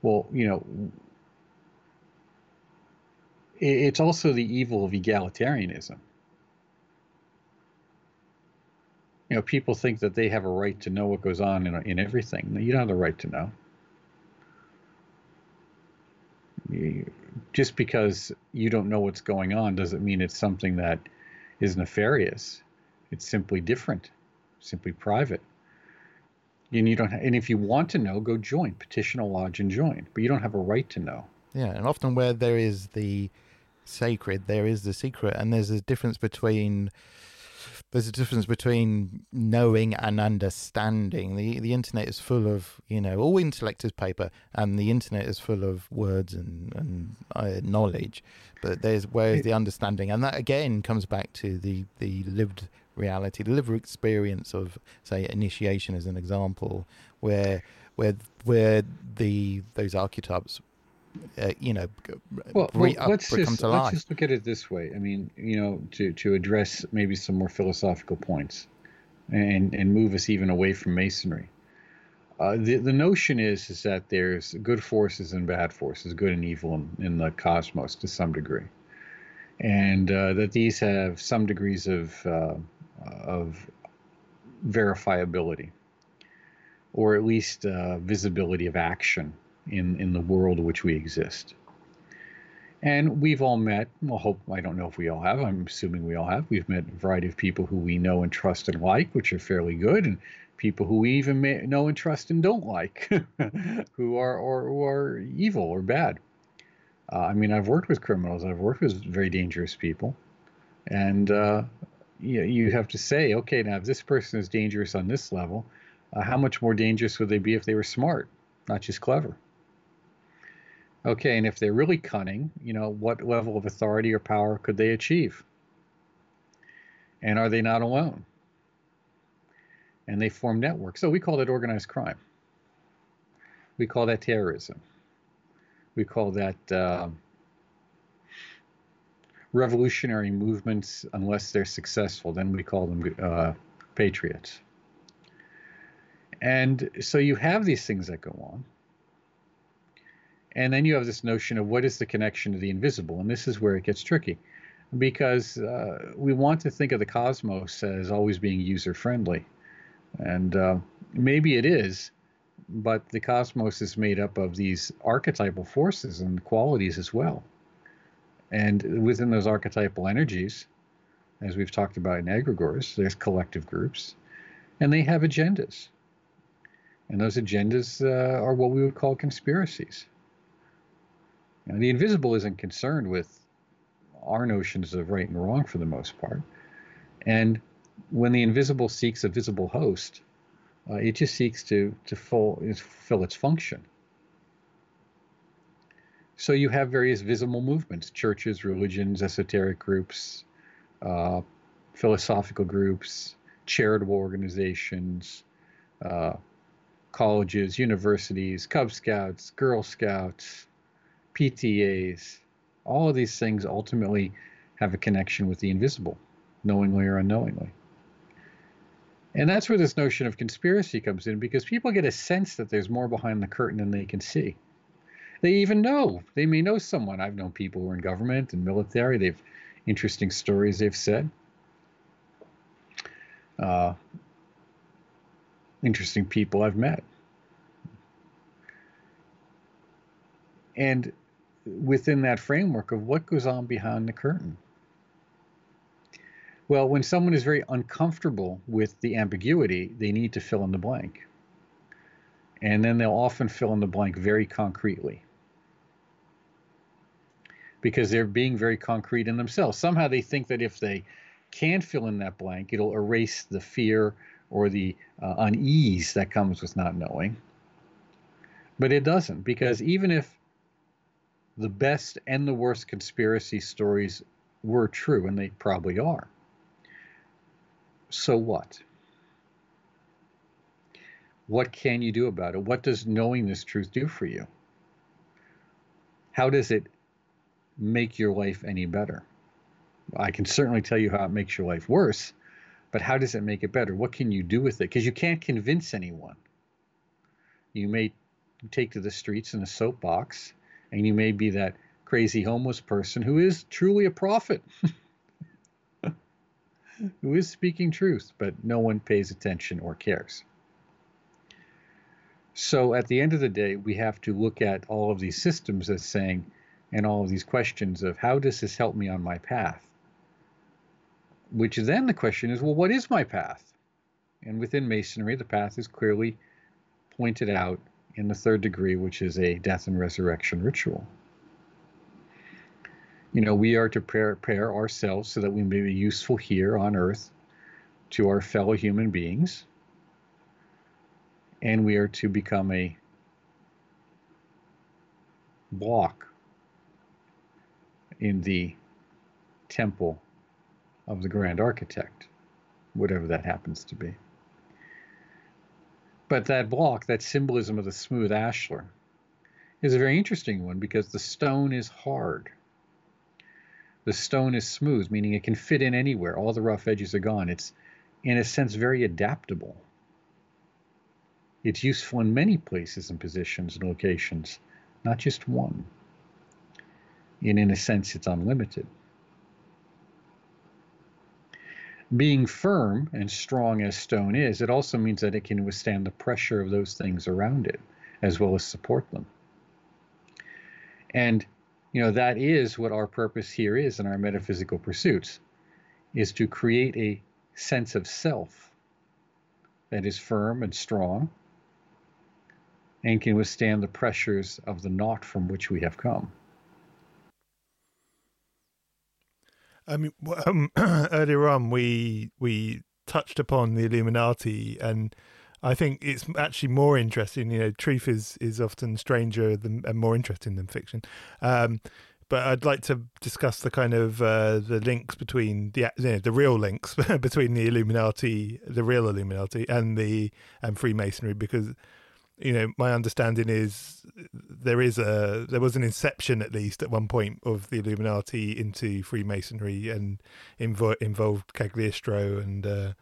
Well, you know, it's also the evil of egalitarianism you know, people think that they have a right to know what goes on in, in everything. You don't have the right to know. Just because you don't know what's going on doesn't mean it's something that is nefarious. It's simply different, simply private. And you don't. and if you want to know, go join. Petition a lodge and join. But you don't have a right to know. Yeah, and often where there is the sacred, there is the secret, and there's a difference between there's a difference between knowing and understanding. The the internet is full of you know all intellect is paper, and the internet is full of words and and uh, knowledge. But there's where's the understanding, and that again comes back to the the lived reality, the lived experience of say initiation as an example, where where where the those archetypes uh, you know, well, re- well let's, just, let's just look at it this way. I mean, you know, to, to address maybe some more philosophical points and, and move us even away from masonry. Uh, the, the notion is, is that there's good forces and bad forces, good and evil in, in the cosmos to some degree. And uh, that these have some degrees of, uh, of verifiability or at least uh, visibility of action in, in the world in which we exist. And we've all met, well, hope, I don't know if we all have, I'm assuming we all have. We've met a variety of people who we know and trust and like, which are fairly good, and people who we even may know and trust and don't like, who are or who are evil or bad. Uh, I mean, I've worked with criminals, I've worked with very dangerous people, and uh, you, you have to say, okay, now if this person is dangerous on this level, uh, how much more dangerous would they be if they were smart, not just clever? Okay, and if they're really cunning, you know, what level of authority or power could they achieve? And are they not alone? And they form networks. So we call that organized crime. We call that terrorism. We call that uh, revolutionary movements, unless they're successful, then we call them uh, patriots. And so you have these things that go on. And then you have this notion of what is the connection to the invisible. And this is where it gets tricky because uh, we want to think of the cosmos as always being user friendly. And uh, maybe it is, but the cosmos is made up of these archetypal forces and qualities as well. And within those archetypal energies, as we've talked about in egregores, there's collective groups, and they have agendas. And those agendas uh, are what we would call conspiracies. The invisible isn't concerned with our notions of right and wrong for the most part. And when the invisible seeks a visible host, uh, it just seeks to to full, fulfill its function. So you have various visible movements: churches, religions, esoteric groups, uh, philosophical groups, charitable organizations, uh, colleges, universities, Cub Scouts, Girl Scouts, PTAs. All of these things ultimately have a connection with the invisible, knowingly or unknowingly. And that's where this notion of conspiracy comes in because people get a sense that there's more behind the curtain than they can see. They even know, they may know someone. I've known people who are in government and military, they've interesting stories they've said. Uh, interesting people I've met. And within that framework of what goes on behind the curtain. Well, when someone is very uncomfortable with the ambiguity, they need to fill in the blank. And then they'll often fill in the blank very concretely because they're being very concrete in themselves. Somehow they think that if they can fill in that blank, it'll erase the fear or the uh, unease that comes with not knowing. But it doesn't, because even if the best and the worst conspiracy stories were true, and they probably are, so what? What can you do about it? What does knowing this truth do for you? How does it make your life any better? I can certainly tell you how it makes your life worse, but how does it make it better? What can you do with it? Because you can't convince anyone. You may take to the streets in a soapbox, and you may be that crazy homeless person who is truly a prophet, who is speaking truth, but no one pays attention or cares. So at the end of the day, we have to look at all of these systems as saying, and all of these questions of how does this help me on my path? Which then the question is, well, what is my path? And within Masonry, the path is clearly pointed out in the third degree, which is a death and resurrection ritual. You know, we are to prepare ourselves so that we may be useful here on earth to our fellow human beings, and we are to become a block in the temple of the grand architect, whatever that happens to be. But that block, that symbolism of the smooth ashlar, is a very interesting one because the stone is hard. The stone is smooth, meaning it can fit in anywhere. All the rough edges are gone. It's, in a sense, very adaptable. It's useful in many places and positions and locations, not just one and in a sense, it's unlimited. Being firm and strong as stone is, it also means that it can withstand the pressure of those things around it, as well as support them. And, you know, that is what our purpose here is in our metaphysical pursuits, is to create a sense of self that is firm and strong and can withstand the pressures of the knot from which we have come. I mean, um, earlier on we we touched upon the Illuminati, and I think it's actually more interesting. You know, truth is is often stranger than and more interesting than fiction. Um, but I'd like to discuss the kind of uh, the links between the you know, the real links between the Illuminati, the real Illuminati, and the and Freemasonry, because you know, my understanding is there is a there was an inception at least at one point of the Illuminati into Freemasonry and invo- involved Cagliostro and uh,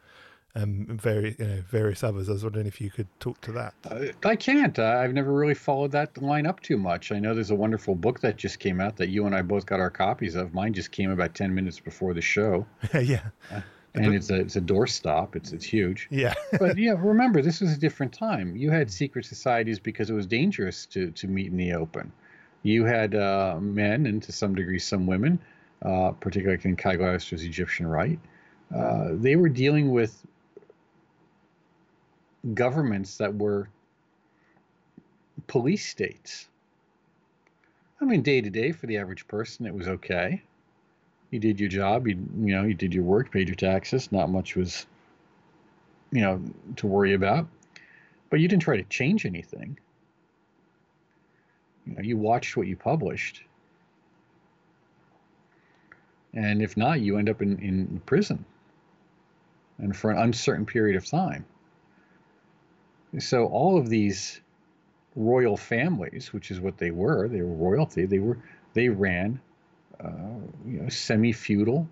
um, and very you know various others. I was wondering if you could talk to that. Uh, I can't. Uh, I've never really followed that line up too much. I know there's a wonderful book that just came out that you and I both got our copies of. Mine just came about ten minutes before the show. yeah. Uh, and it's a it's a doorstop. It's it's huge. Yeah. but yeah, remember this was a different time. You had secret societies because it was dangerous to to meet in the open. You had uh, men and to some degree some women, uh, particularly in Cagliostro's Egyptian Rite. Uh, they were dealing with governments that were police states. I mean, day to day for the average person, it was okay. You did your job. You you know you did your work, paid your taxes. Not much was, you know, to worry about. But you didn't try to change anything. You know, you watched what you published. And if not, you end up in, in prison and for an uncertain period of time. So all of these royal families, which is what they were, they were royalty. They were they ran, uh, you know, semi-feudal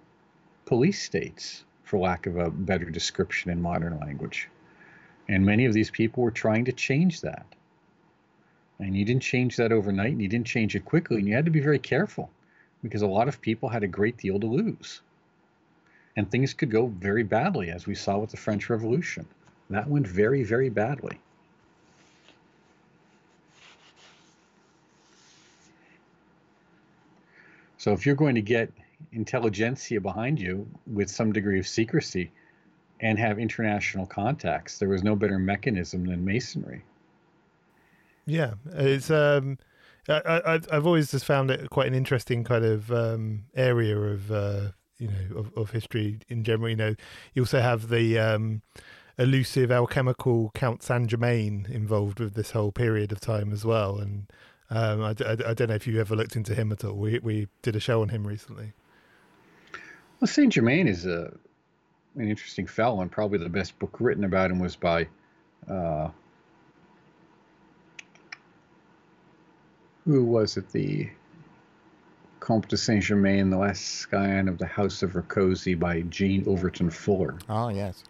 police states, for lack of a better description in modern language. And many of these people were trying to change that. And you didn't change that overnight, and you didn't change it quickly, and you had to be very careful because a lot of people had a great deal to lose. And things could go very badly, as we saw with the French Revolution. That went very, very badly. So if you're going to get intelligentsia behind you with some degree of secrecy and have international contacts, there was no better mechanism than masonry. Yeah, it's um, I, have always just found it quite an interesting kind of um, area of uh, you know of, of history in general. You know, you also have the um, elusive alchemical Count Saint Germain involved with this whole period of time as well. And um, I, I, I, don't know if you ever looked into him at all. We we did a show on him recently. Well, Saint Germain is a an interesting fellow, and probably the best book written about him was by. Uh, who was it? The Comte de Saint Germain, The Last Scion of the House of Rákóczi by Jean Overton Fuller. Oh, yes.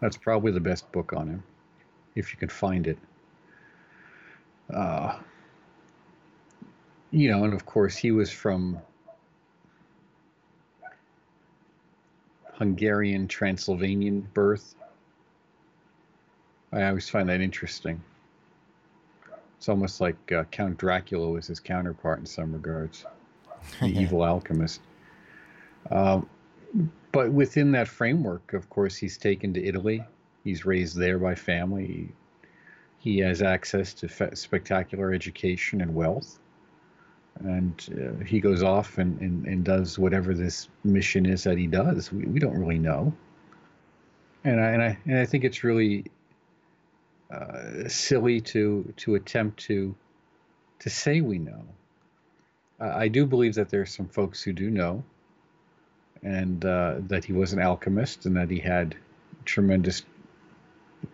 That's probably the best book on him, if you can find it. Uh, you know, and of course, he was from Hungarian Transylvanian birth. I always find that interesting. It's almost like uh, Count Dracula was his counterpart in some regards, the evil alchemist. Um, but within that framework, of course, he's taken to Italy. He's raised there by family. He, he has access to fe- spectacular education and wealth. And uh, he goes off and, and, and does whatever this mission is that he does. We, we don't really know. And I, and, I, and I think it's really uh, silly to, to attempt to, to say we know. Uh, I do believe that there's some folks who do know and uh, that he was an alchemist and that he had tremendous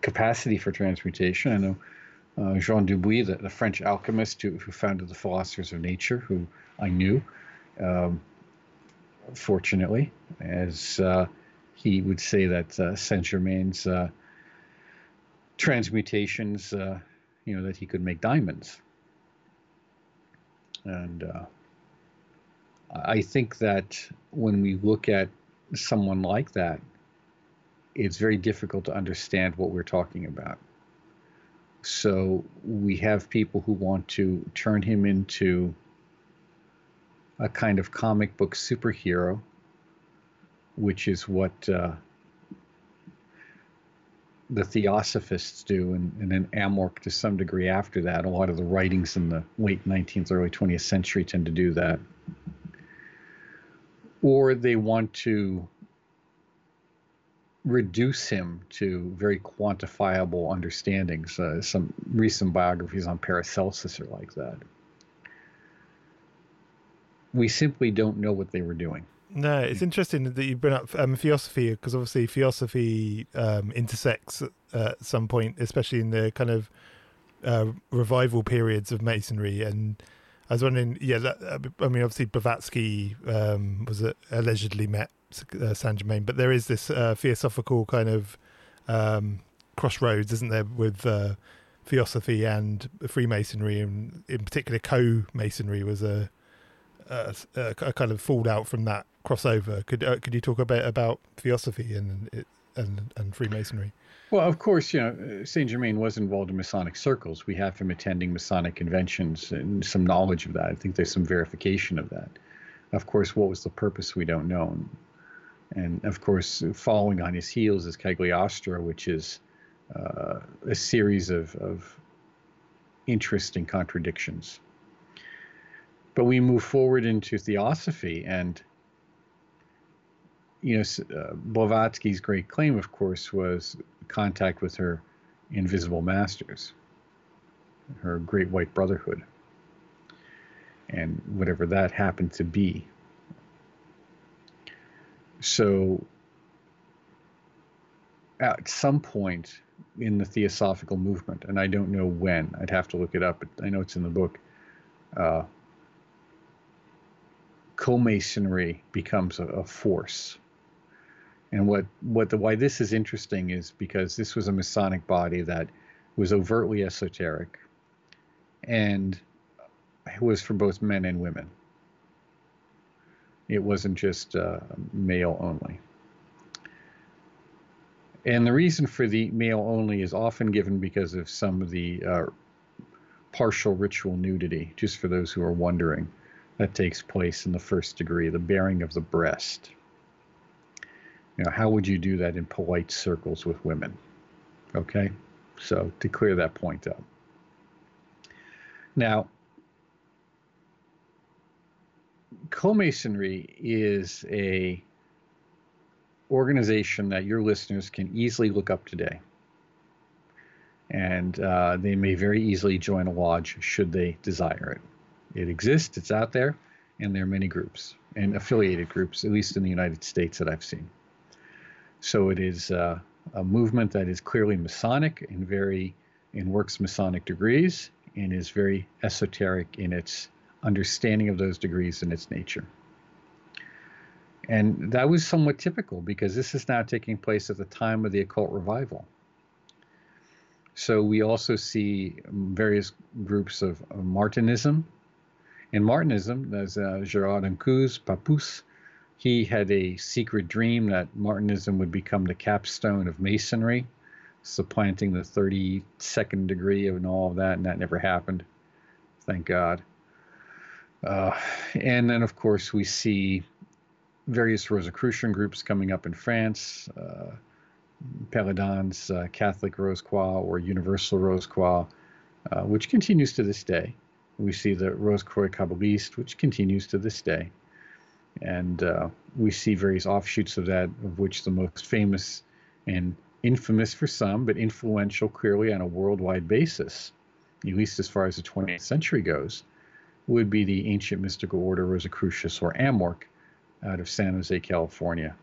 capacity for transmutation. I know uh, Jean Dubuis, the, the, French alchemist who, who, founded the Philosophers of Nature, who I knew, um, fortunately, as uh, he would say that uh, Saint Germain's uh, transmutations, uh, you know, that he could make diamonds. And uh, I think that when we look at someone like that, it's very difficult to understand what we're talking about. So we have people who want to turn him into a kind of comic book superhero, which is what uh, the Theosophists do, and, and then Amorc to some degree after that. A lot of the writings in the late 19th, early 20th century tend to do that or they want to reduce him to very quantifiable understandings. Uh, some recent biographies on Paracelsus are like that. We simply don't know what they were doing. No, it's interesting that you bring up um, theosophy because obviously theosophy um, intersects at some point, especially in the kind of uh, revival periods of masonry and I was wondering, yeah, that, I mean, obviously Blavatsky um, was uh, allegedly met uh, Saint Germain, but there is this uh, theosophical kind of um, crossroads, isn't there, with uh, theosophy and Freemasonry, and in particular, co-masonry was a, a, a, kind of fallout from that crossover. Could uh, could you talk a bit about theosophy and and and Freemasonry? Well, of course, you know, Saint Germain was involved in Masonic circles. We have him attending Masonic conventions and some knowledge of that. I think there's some verification of that. Of course, what was the purpose, we don't know. And of course, following on his heels is Cagliostro, which is uh, a series of, of interesting contradictions. But we move forward into theosophy, and you know, uh, Blavatsky's great claim, of course, was contact with her invisible masters, her great white brotherhood, and whatever that happened to be. So, at some point in the theosophical movement, and I don't know when, I'd have to look it up, but I know it's in the book. Uh, co-masonry becomes a, a force and what what the why this is interesting is because this was a Masonic body that was overtly esoteric, and it was for both men and women. It wasn't just uh, male only. And the reason for the male only is often given because of some of the uh, partial ritual nudity, just for those who are wondering, that takes place in the first degree, the baring of the breast. Know, how would you do that in polite circles with women? Okay, so to clear that point up. Now, co-masonry is a organization that your listeners can easily look up today and uh, they may very easily join a lodge should they desire it it exists it's out there and there are many groups and affiliated groups at least in the united states that i've seen so it is uh, a movement that is clearly Masonic and very in works Masonic degrees and is very esoteric in its understanding of those degrees and its nature. And that was somewhat typical because this is now taking place at the time of the occult revival. So we also see various groups of, Martinism. In Martinism, there's uh, Gerard Encausse, Papus, he had a secret dream that Martinism would become the capstone of Masonry, supplanting the 32nd degree and all of that, and that never happened. Thank God. Uh, and then, of course, we see various Rosicrucian groups coming up in France. Uh, Péladan's uh, Catholic Rose Croix or Universal Rose Croix, uh, which continues to this day. We see the Rose Croix Kabbaliste, which continues to this day. And uh, we see various offshoots of that, of which the most famous and infamous for some, but influential clearly on a worldwide basis, at least as far as the 20th century goes, would be the ancient mystical order Rosae Crucis or Amorc out of San Jose, California.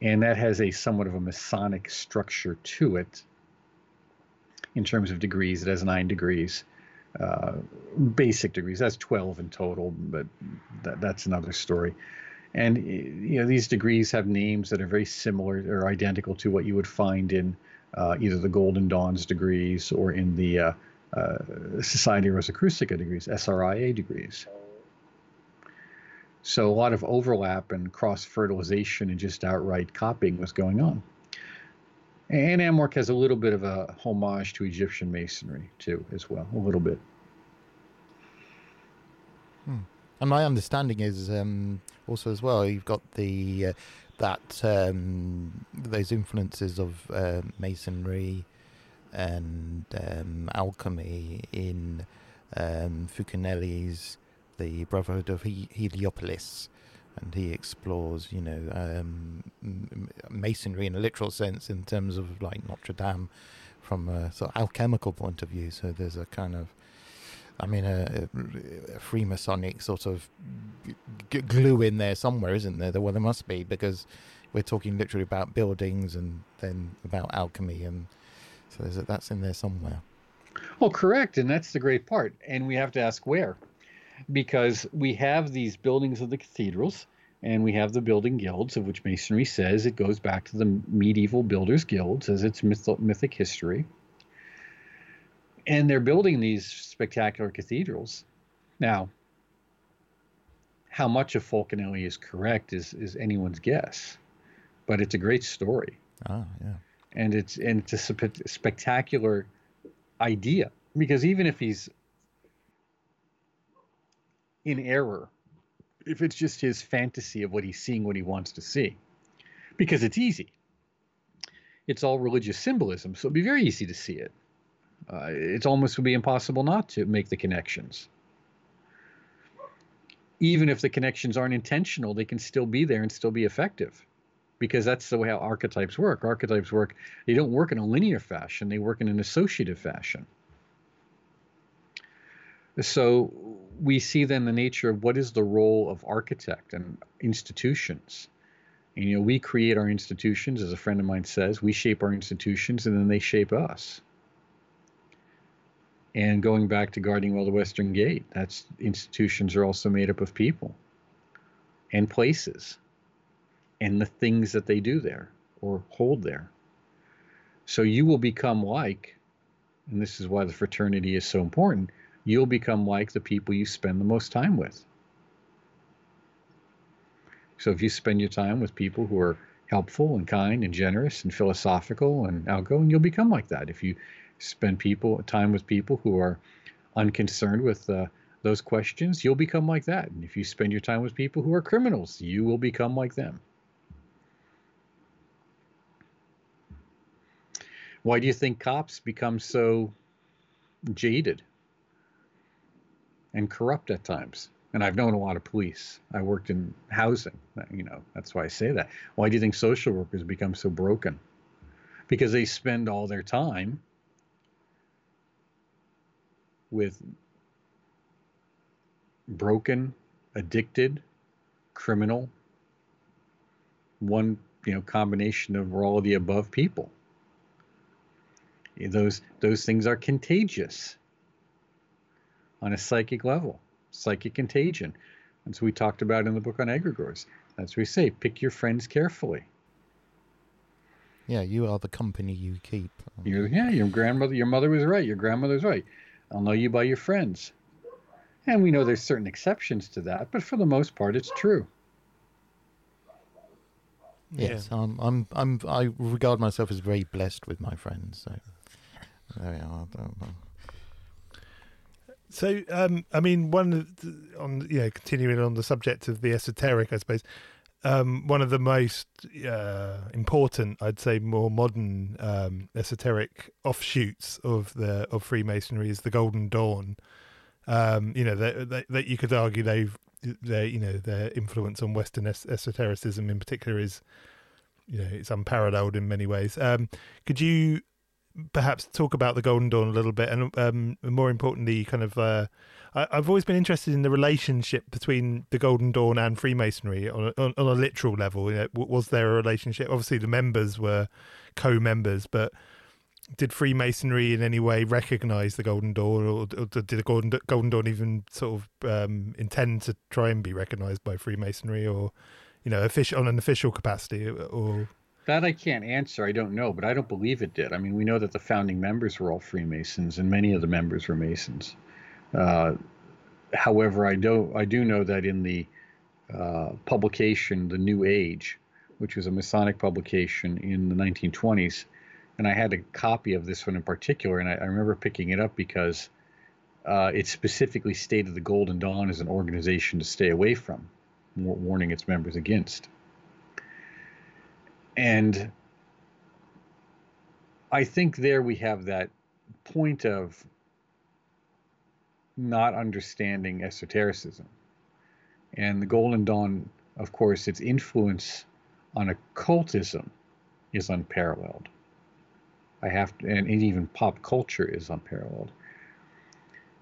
And that has a somewhat of a Masonic structure to it in terms of degrees. It has nine degrees uh, basic degrees. That's 12 in total, but that, that's another story. And you know these degrees have names that are very similar or identical to what you would find in uh, either the Golden Dawns degrees or in the uh, uh, Society Rosicruciana degrees, SRIA degrees. So a lot of overlap and cross fertilization and just outright copying was going on. And Amorc has a little bit of a homage to Egyptian masonry too, as well, a little bit. Hmm. And my understanding is um, also as well, you've got the uh, that um, those influences of uh, masonry and um, alchemy in um, Fulcanelli's The Brotherhood of Heliopolis and he explores, you know, um, masonry in a literal sense in terms of like Notre Dame from a sort of alchemical point of view. So there's a kind of, I mean, a, a Freemasonic sort of g- glue in there somewhere, isn't there? Well, there must be because we're talking literally about buildings and then about alchemy, and so that's in there somewhere. Well, correct. And that's the great part. And we have to ask where. Because we have these buildings of the cathedrals and we have the building guilds, of which Masonry says it goes back to the medieval builders' guilds as its myth- mythic history. And they're building these spectacular cathedrals. Now, how much of Fulcanelli is correct is, is anyone's guess, but it's a great story. Ah, yeah. And it's and it's a spe- spectacular idea because even if he's in error, if it's just his fantasy of what he's seeing, what he wants to see, because it's easy. It's all religious symbolism, so it'd be very easy to see it. Uh, it's almost would be impossible not to make the connections. Even if the connections aren't intentional, they can still be there and still be effective because that's the way how archetypes work. Archetypes work, they don't work in a linear fashion, they work in an associative fashion. So we see then the nature of what is the role of architect and institutions. And, you know, we create our institutions, as a friend of mine says, we shape our institutions and then they shape us. And going back to guarding well the Western Gate, that's institutions are also made up of people and places and the things that they do there or hold there. So you will become like, and this is why the fraternity is so important, you'll become like the people you spend the most time with. So if you spend your time with people who are helpful and kind and generous and philosophical and outgoing, you'll become like that. If you spend people time with people who are unconcerned with uh, those questions, you'll become like that. And if you spend your time with people who are criminals, you will become like them. Why do you think cops become so jaded and corrupt at times? And I've known a lot of police. I worked in housing, uh, you know, that's why I say that. Why do you think social workers become so broken? Because they spend all their time with broken, addicted, criminal, one, you know, combination of all of the above people. Those those things are contagious on a psychic level, psychic contagion. That's what we talked about in the book on egregores. That's what we say: pick your friends carefully. Yeah, you are the company you keep. you yeah, your grandmother, your mother was right. Your grandmother's right. I'll know you by your friends. And we know there's certain exceptions to that, but for the most part, it's true. Yes, yeah. I'm, I'm, I'm, I regard myself as very blessed with my friends. So there we are. So, um, I mean, one on you know, continuing on the subject of the esoteric, I suppose. Um, one of the most uh, important, I'd say, more modern um, esoteric offshoots of the of Freemasonry is the Golden Dawn. Um, you know that that you could argue they've their you know their influence on Western es- esotericism in particular is you know it's unparalleled in many ways. Um, could you perhaps talk about the Golden Dawn a little bit, and um, more importantly, kind of. Uh, I, have always been interested in the relationship between the Golden Dawn and Freemasonry on a, on, a literal level. You know, was there a relationship? Obviously, the members were co-members, but did Freemasonry in any way recognize the Golden Dawn, or, or did the Golden, Golden Dawn even sort of um, intend to try and be recognized by Freemasonry, or you know, official on an official capacity, or that I can't answer. I don't know, but I don't believe it did. I mean, we know that the founding members were all Freemasons, and many of the members were Masons. Uh, however, I do I do know that in the uh, publication, The New Age, which was a Masonic publication in the 1920s, and I had a copy of this one in particular, and I, I remember picking it up because uh, it specifically stated the Golden Dawn as an organization to stay away from, warning its members against. And I think there we have that point of not understanding esotericism. And the Golden Dawn, of course, its influence on occultism is unparalleled. I have to, and even pop culture is unparalleled.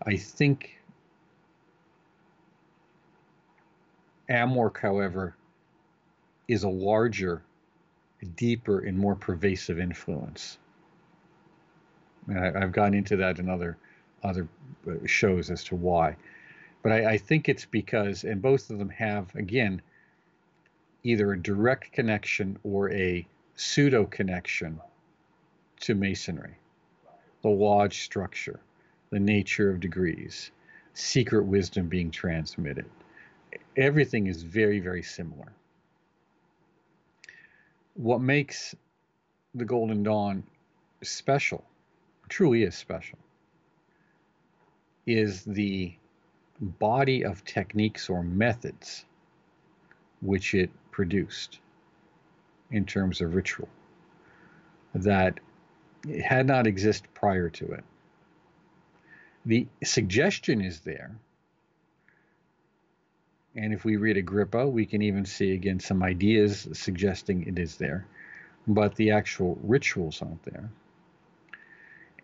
I think Amorc, however, is a larger deeper and more pervasive influence. And I, have gotten into that in other other uh, shows as to why. But I, I think it's because, and both of them have, again, either a direct connection or a pseudo connection to Masonry. The lodge structure, the nature of degrees, secret wisdom being transmitted. Everything is very, very similar. What makes the Golden Dawn special, truly is special, is the body of techniques or methods which it produced in terms of ritual that had not existed prior to it. The suggestion is there. And if we read Agrippa, we can even see again some ideas suggesting it is there. But the actual rituals aren't there.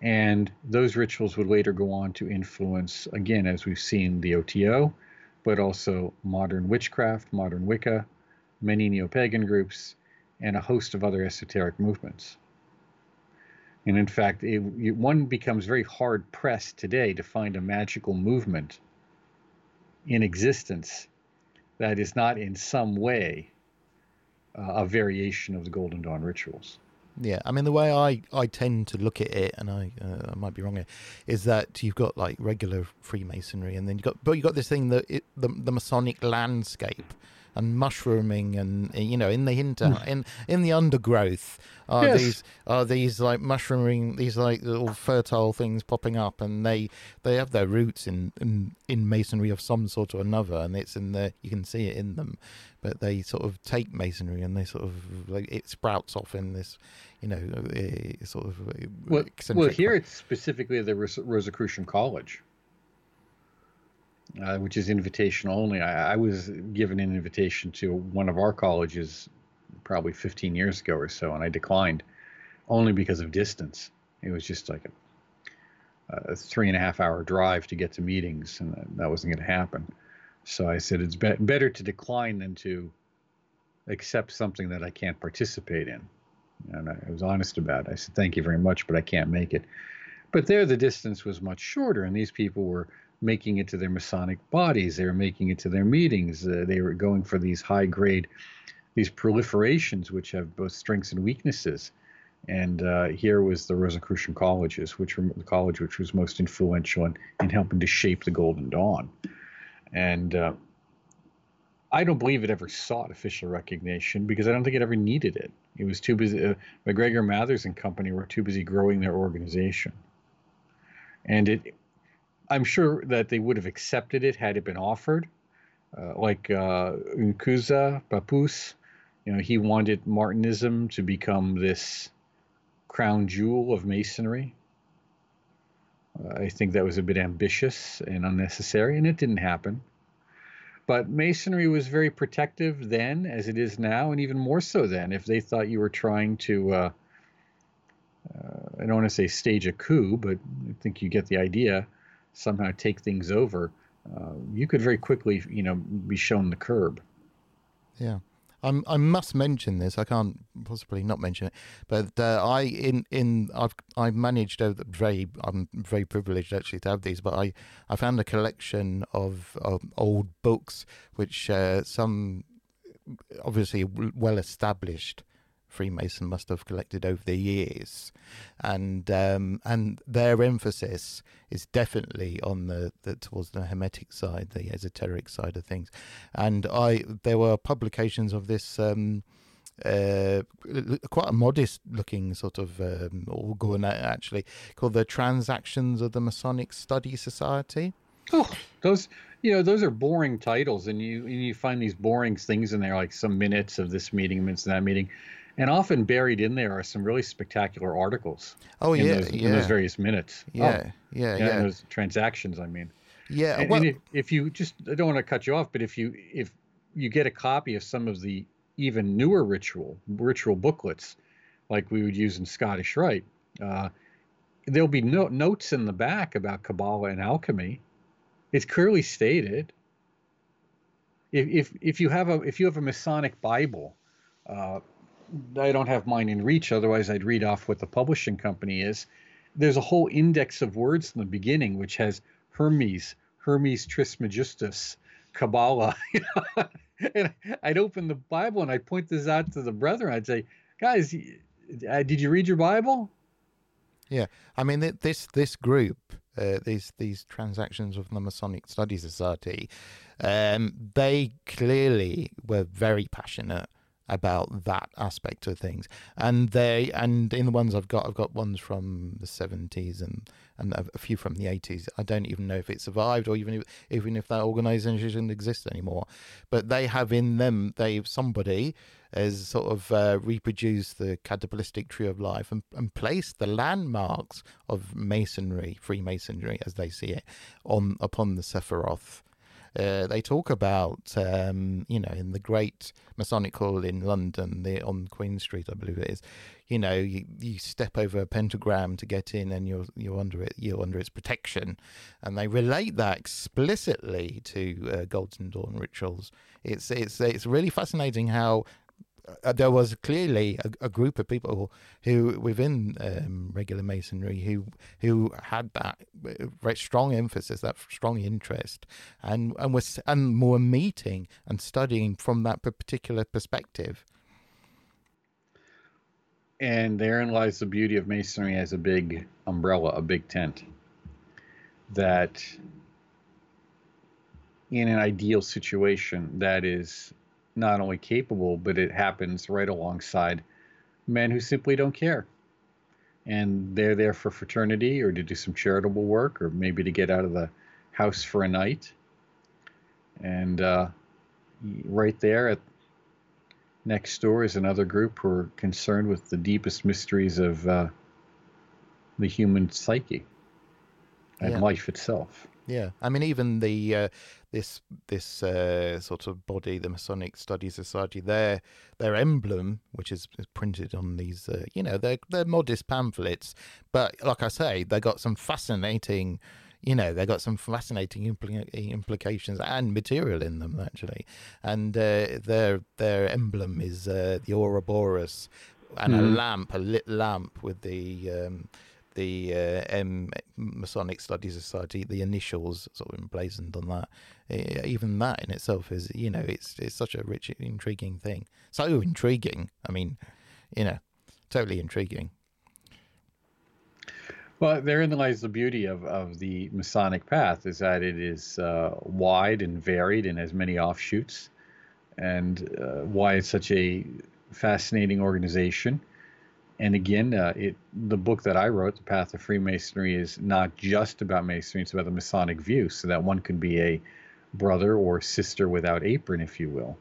And those rituals would later go on to influence, again, as we've seen, the OTO, but also modern witchcraft, modern Wicca, many neo pagan groups, and a host of other esoteric movements. And in fact, it, one becomes very hard pressed today to find a magical movement in existence that is not in some way uh, a variation of the Golden Dawn rituals. Yeah, I mean the way I, I tend to look at it, and I uh, I might be wrong here, is that you've got like regular Freemasonry, and then you've got but you've got this thing that it, the the Masonic landscape and mushrooming and you know in the inter hmm. in in the undergrowth are yes. these are these like mushrooming these like little fertile things popping up and they they have their roots in in, in masonry of some sort or another and it's in the you can see it in them but they sort of take masonry and they sort of like it sprouts off in this you know uh, sort of uh, well, well here it's specifically the Rosicrucian College uh, which is invitation only. I, I, was given an invitation to one of our colleges probably 15 years ago or so, and I declined only because of distance. It was just like a, a three and a half hour drive to get to meetings, and that wasn't going to happen. So I said it's be- better to decline than to accept something that I can't participate in. And I was honest about it. I said, thank you very much, but I can't make it. But there, the distance was much shorter, and these people were making it to their Masonic bodies. They were making it to their meetings. Uh, they were going for these high grade, these proliferations, which have both strengths and weaknesses. And uh, here was the Rosicrucian colleges, which were the college which was most influential in, in helping to shape the Golden Dawn. And uh, I don't believe it ever sought official recognition because I don't think it ever needed it. It was too busy. Uh, MacGregor Mathers and company were too busy growing their organization. And it I'm sure that they would have accepted it had it been offered. Uh, like uh, Encausse Papus, you know, he wanted Martinism to become this crown jewel of Masonry. Uh, I think that was a bit ambitious and unnecessary, and it didn't happen. But Masonry was very protective then, as it is now, and even more so then. If they thought you were trying to, uh, uh, I don't want to say stage a coup, but I think you get the idea somehow take things over, uh, you could very quickly, you know, be shown the curb. Yeah. I must mention this. I can't possibly not mention it, but uh, I in in I've I've managed over very I'm very privileged actually to have these, but I I found a collection of, of old books which uh, some obviously well established Freemason must have collected over the years, and um, and their emphasis is definitely on the, the towards the hermetic side, the esoteric side of things, and I there were publications of this. Um, uh, quite a modest looking sort of um, actually called the Transactions of the Masonic Study Society. Oh, those you know those are boring titles, and you and you find these boring things in there, like some minutes of this meeting, minutes of that meeting. And often buried in there are some really spectacular articles. Oh in yeah, those, yeah. In those various minutes. Yeah, oh, yeah, yeah. Those transactions, I mean. Yeah. And, well, and if, if you just, I don't want to cut you off, but if you if you get a copy of some of the even newer ritual ritual booklets, like we would use in Scottish Rite, uh, there'll be no, notes in the back about Kabbalah and alchemy. It's clearly stated. If if if you have a if you have a Masonic Bible. Uh, I don't have mine in reach. Otherwise, I'd read off what the publishing company is. there's a whole index of words in the beginning which has Hermes, Hermes Trismegistus, Kabbalah. and I'd open the Bible and I'd point this out to the brethren. I'd say, guys, uh, did you read your Bible? Yeah, I mean this this group, uh, these these transactions of the Masonic Study Society, um, they clearly were very passionate about that aspect of things. And they and in the ones I've got, I've got ones from the seventies and and a few from the eighties. I don't even know if it survived or even if, even if that organisation exists anymore. But they have in them they somebody has sort of uh, reproduced the cabalistic tree of life and, and placed the landmarks of masonry, Freemasonry as they see it, on upon the Sephiroth uh, they talk about, um, you know, in the great Masonic Hall in London, the, on Queen Street, I believe it is. You know, you, you step over a pentagram to get in, and you're you're under it. You're under its protection, and they relate that explicitly to uh, Golden Dawn rituals. It's it's it's really fascinating how uh, there was clearly a, a, group of people who within um, regular masonry who who had that uh, very strong emphasis, that strong interest, and and was and were meeting and studying from that particular perspective. And therein lies the beauty of masonry as a big umbrella, a big tent. That in an ideal situation, that is not only capable, but it happens right alongside men who simply don't care. And they're there for fraternity or to do some charitable work or maybe to get out of the house for a night. And uh, right there at next door is another group who are concerned with the deepest mysteries of uh, the human psyche and yeah. life itself. Yeah, I mean, even the uh, this this uh, sort of body, the Masonic Study Society, their their emblem, which is, is printed on these, uh, you know, they're they're modest pamphlets, but like I say, they got some fascinating. You know, they got some fascinating impl- implications and material in them actually, and uh, their their emblem is uh, the Ouroboros and mm. a lamp, a lit lamp with the um, the uh, M Masonic Studies Society, the initials sort of emblazoned on that. even that in itself is, you know, it's it's such a rich, intriguing thing. So intriguing. I mean, you know, totally intriguing. Well, therein lies the beauty of, of the Masonic path is that it is uh, wide and varied and has many offshoots, and uh, why it's such a fascinating organization and again, uh, it the book that I wrote, The Path of Freemasonry, is not just about masonry; it's about the Masonic view, so that one can be a brother or sister without apron, if you will,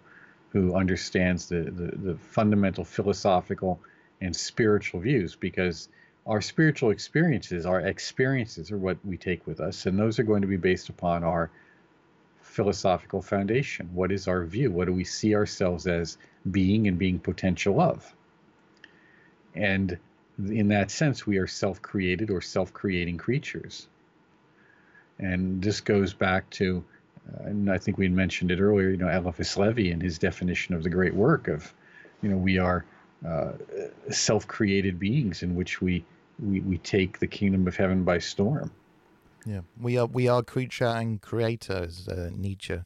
who understands the, the, the fundamental philosophical and spiritual views, because our spiritual experiences, our experiences, are what we take with us, and those are going to be based upon our philosophical foundation. What is our view? What do we see ourselves as being and being potential of? And in that sense, we are self created or self creating creatures. And this goes back to, uh, and I think we mentioned it earlier, you know, Eliphas Levi and his definition of the great work of, you know, we are uh, self created beings in which we, we, we take the kingdom of heaven by storm. Yeah, we are we are creature and creator, as uh, Nietzsche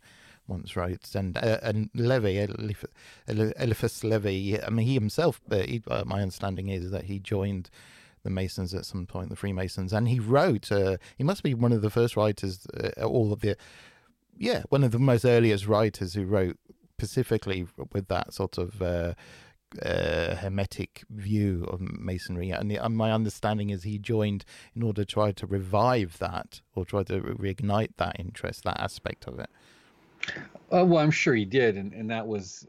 once wrote, and uh, and Levi, Eliphas Levi. I mean, he himself. Uh, he, uh, my understanding is that he joined the Masons at some point, the Freemasons, and he wrote. Uh, he must be one of the first writers, uh, all of the, yeah, one of the most earliest writers who wrote specifically with that sort of. Uh, uh, hermetic view of masonry, and, the, and, my understanding is he joined in order to try to revive that or try to reignite that interest, that aspect of it. Uh, well, I'm sure he did, and, and that was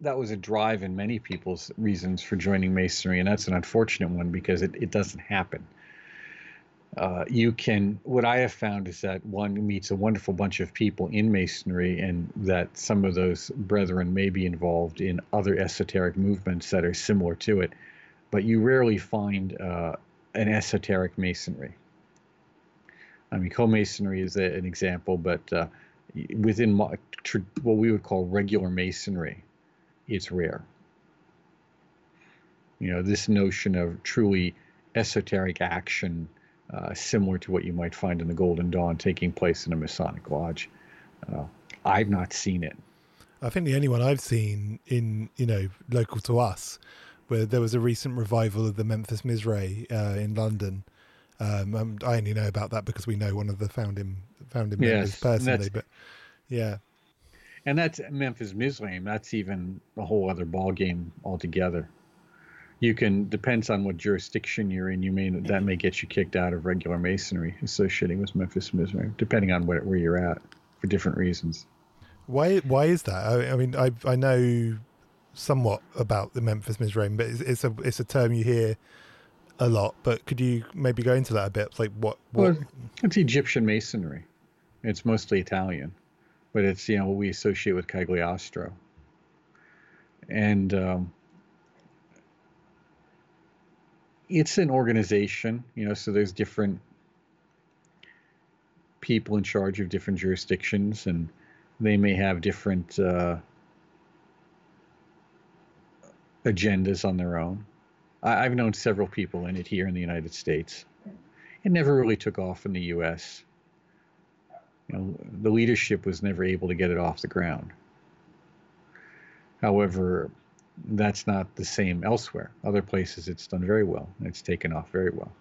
that was a drive in many people's reasons for joining masonry, and that's an unfortunate one because it, it doesn't happen. Uh, you can what I have found is that one meets a wonderful bunch of people in masonry, and that some of those brethren may be involved in other esoteric movements that are similar to it, but you rarely find uh, an esoteric masonry. I mean, co-masonry is a, an example, but uh, within what we would call regular masonry, it's rare. You know, this notion of truly esoteric action, uh, similar to what you might find in the Golden Dawn, taking place in a Masonic lodge. Uh, I've not seen it. I think the only one I've seen in you know local to us, where there was a recent revival of the Memphis Mizraim uh, in London. Um, um, I only know about that because we know one of the founding founding members personally. But yeah, And that's Memphis Mizraim. That's even a whole other ball game altogether. You can depends on what jurisdiction you're in. You may that may get you kicked out of regular masonry associating with Memphis Mizraim, depending on where, where you're at for different reasons. why why is that? I, I mean, I I know somewhat about the Memphis Mizraim, but it's, it's a it's a term you hear a lot. But could you maybe go into that a bit? Like what? what Well, it's Egyptian masonry. It's mostly Italian, but it's you know what we associate with Cagliostro. And um, it's an organization, you know, so there's different people in charge of different jurisdictions, and they may have different uh, agendas on their own. I, I've known several people in it here in the United States. It never really took off in the U.S. You know, the leadership was never able to get it off the ground. However, that's not the same elsewhere. Other places it's done very well. It's taken off very well.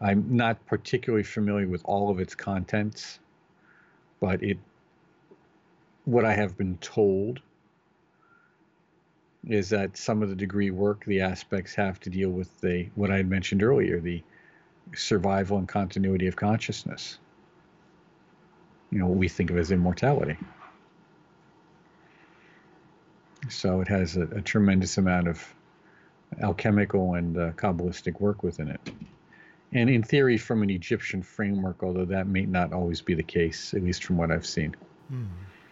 I'm not particularly familiar with all of its contents, but it what I have been told is that some of the degree work, the aspects have to deal with the what I had mentioned earlier, the survival and continuity of consciousness. You know, what we think of as immortality. So it has a, a tremendous amount of alchemical and uh, Kabbalistic work within it. And in theory, from an Egyptian framework, although that may not always be the case, at least from what I've seen. Hmm,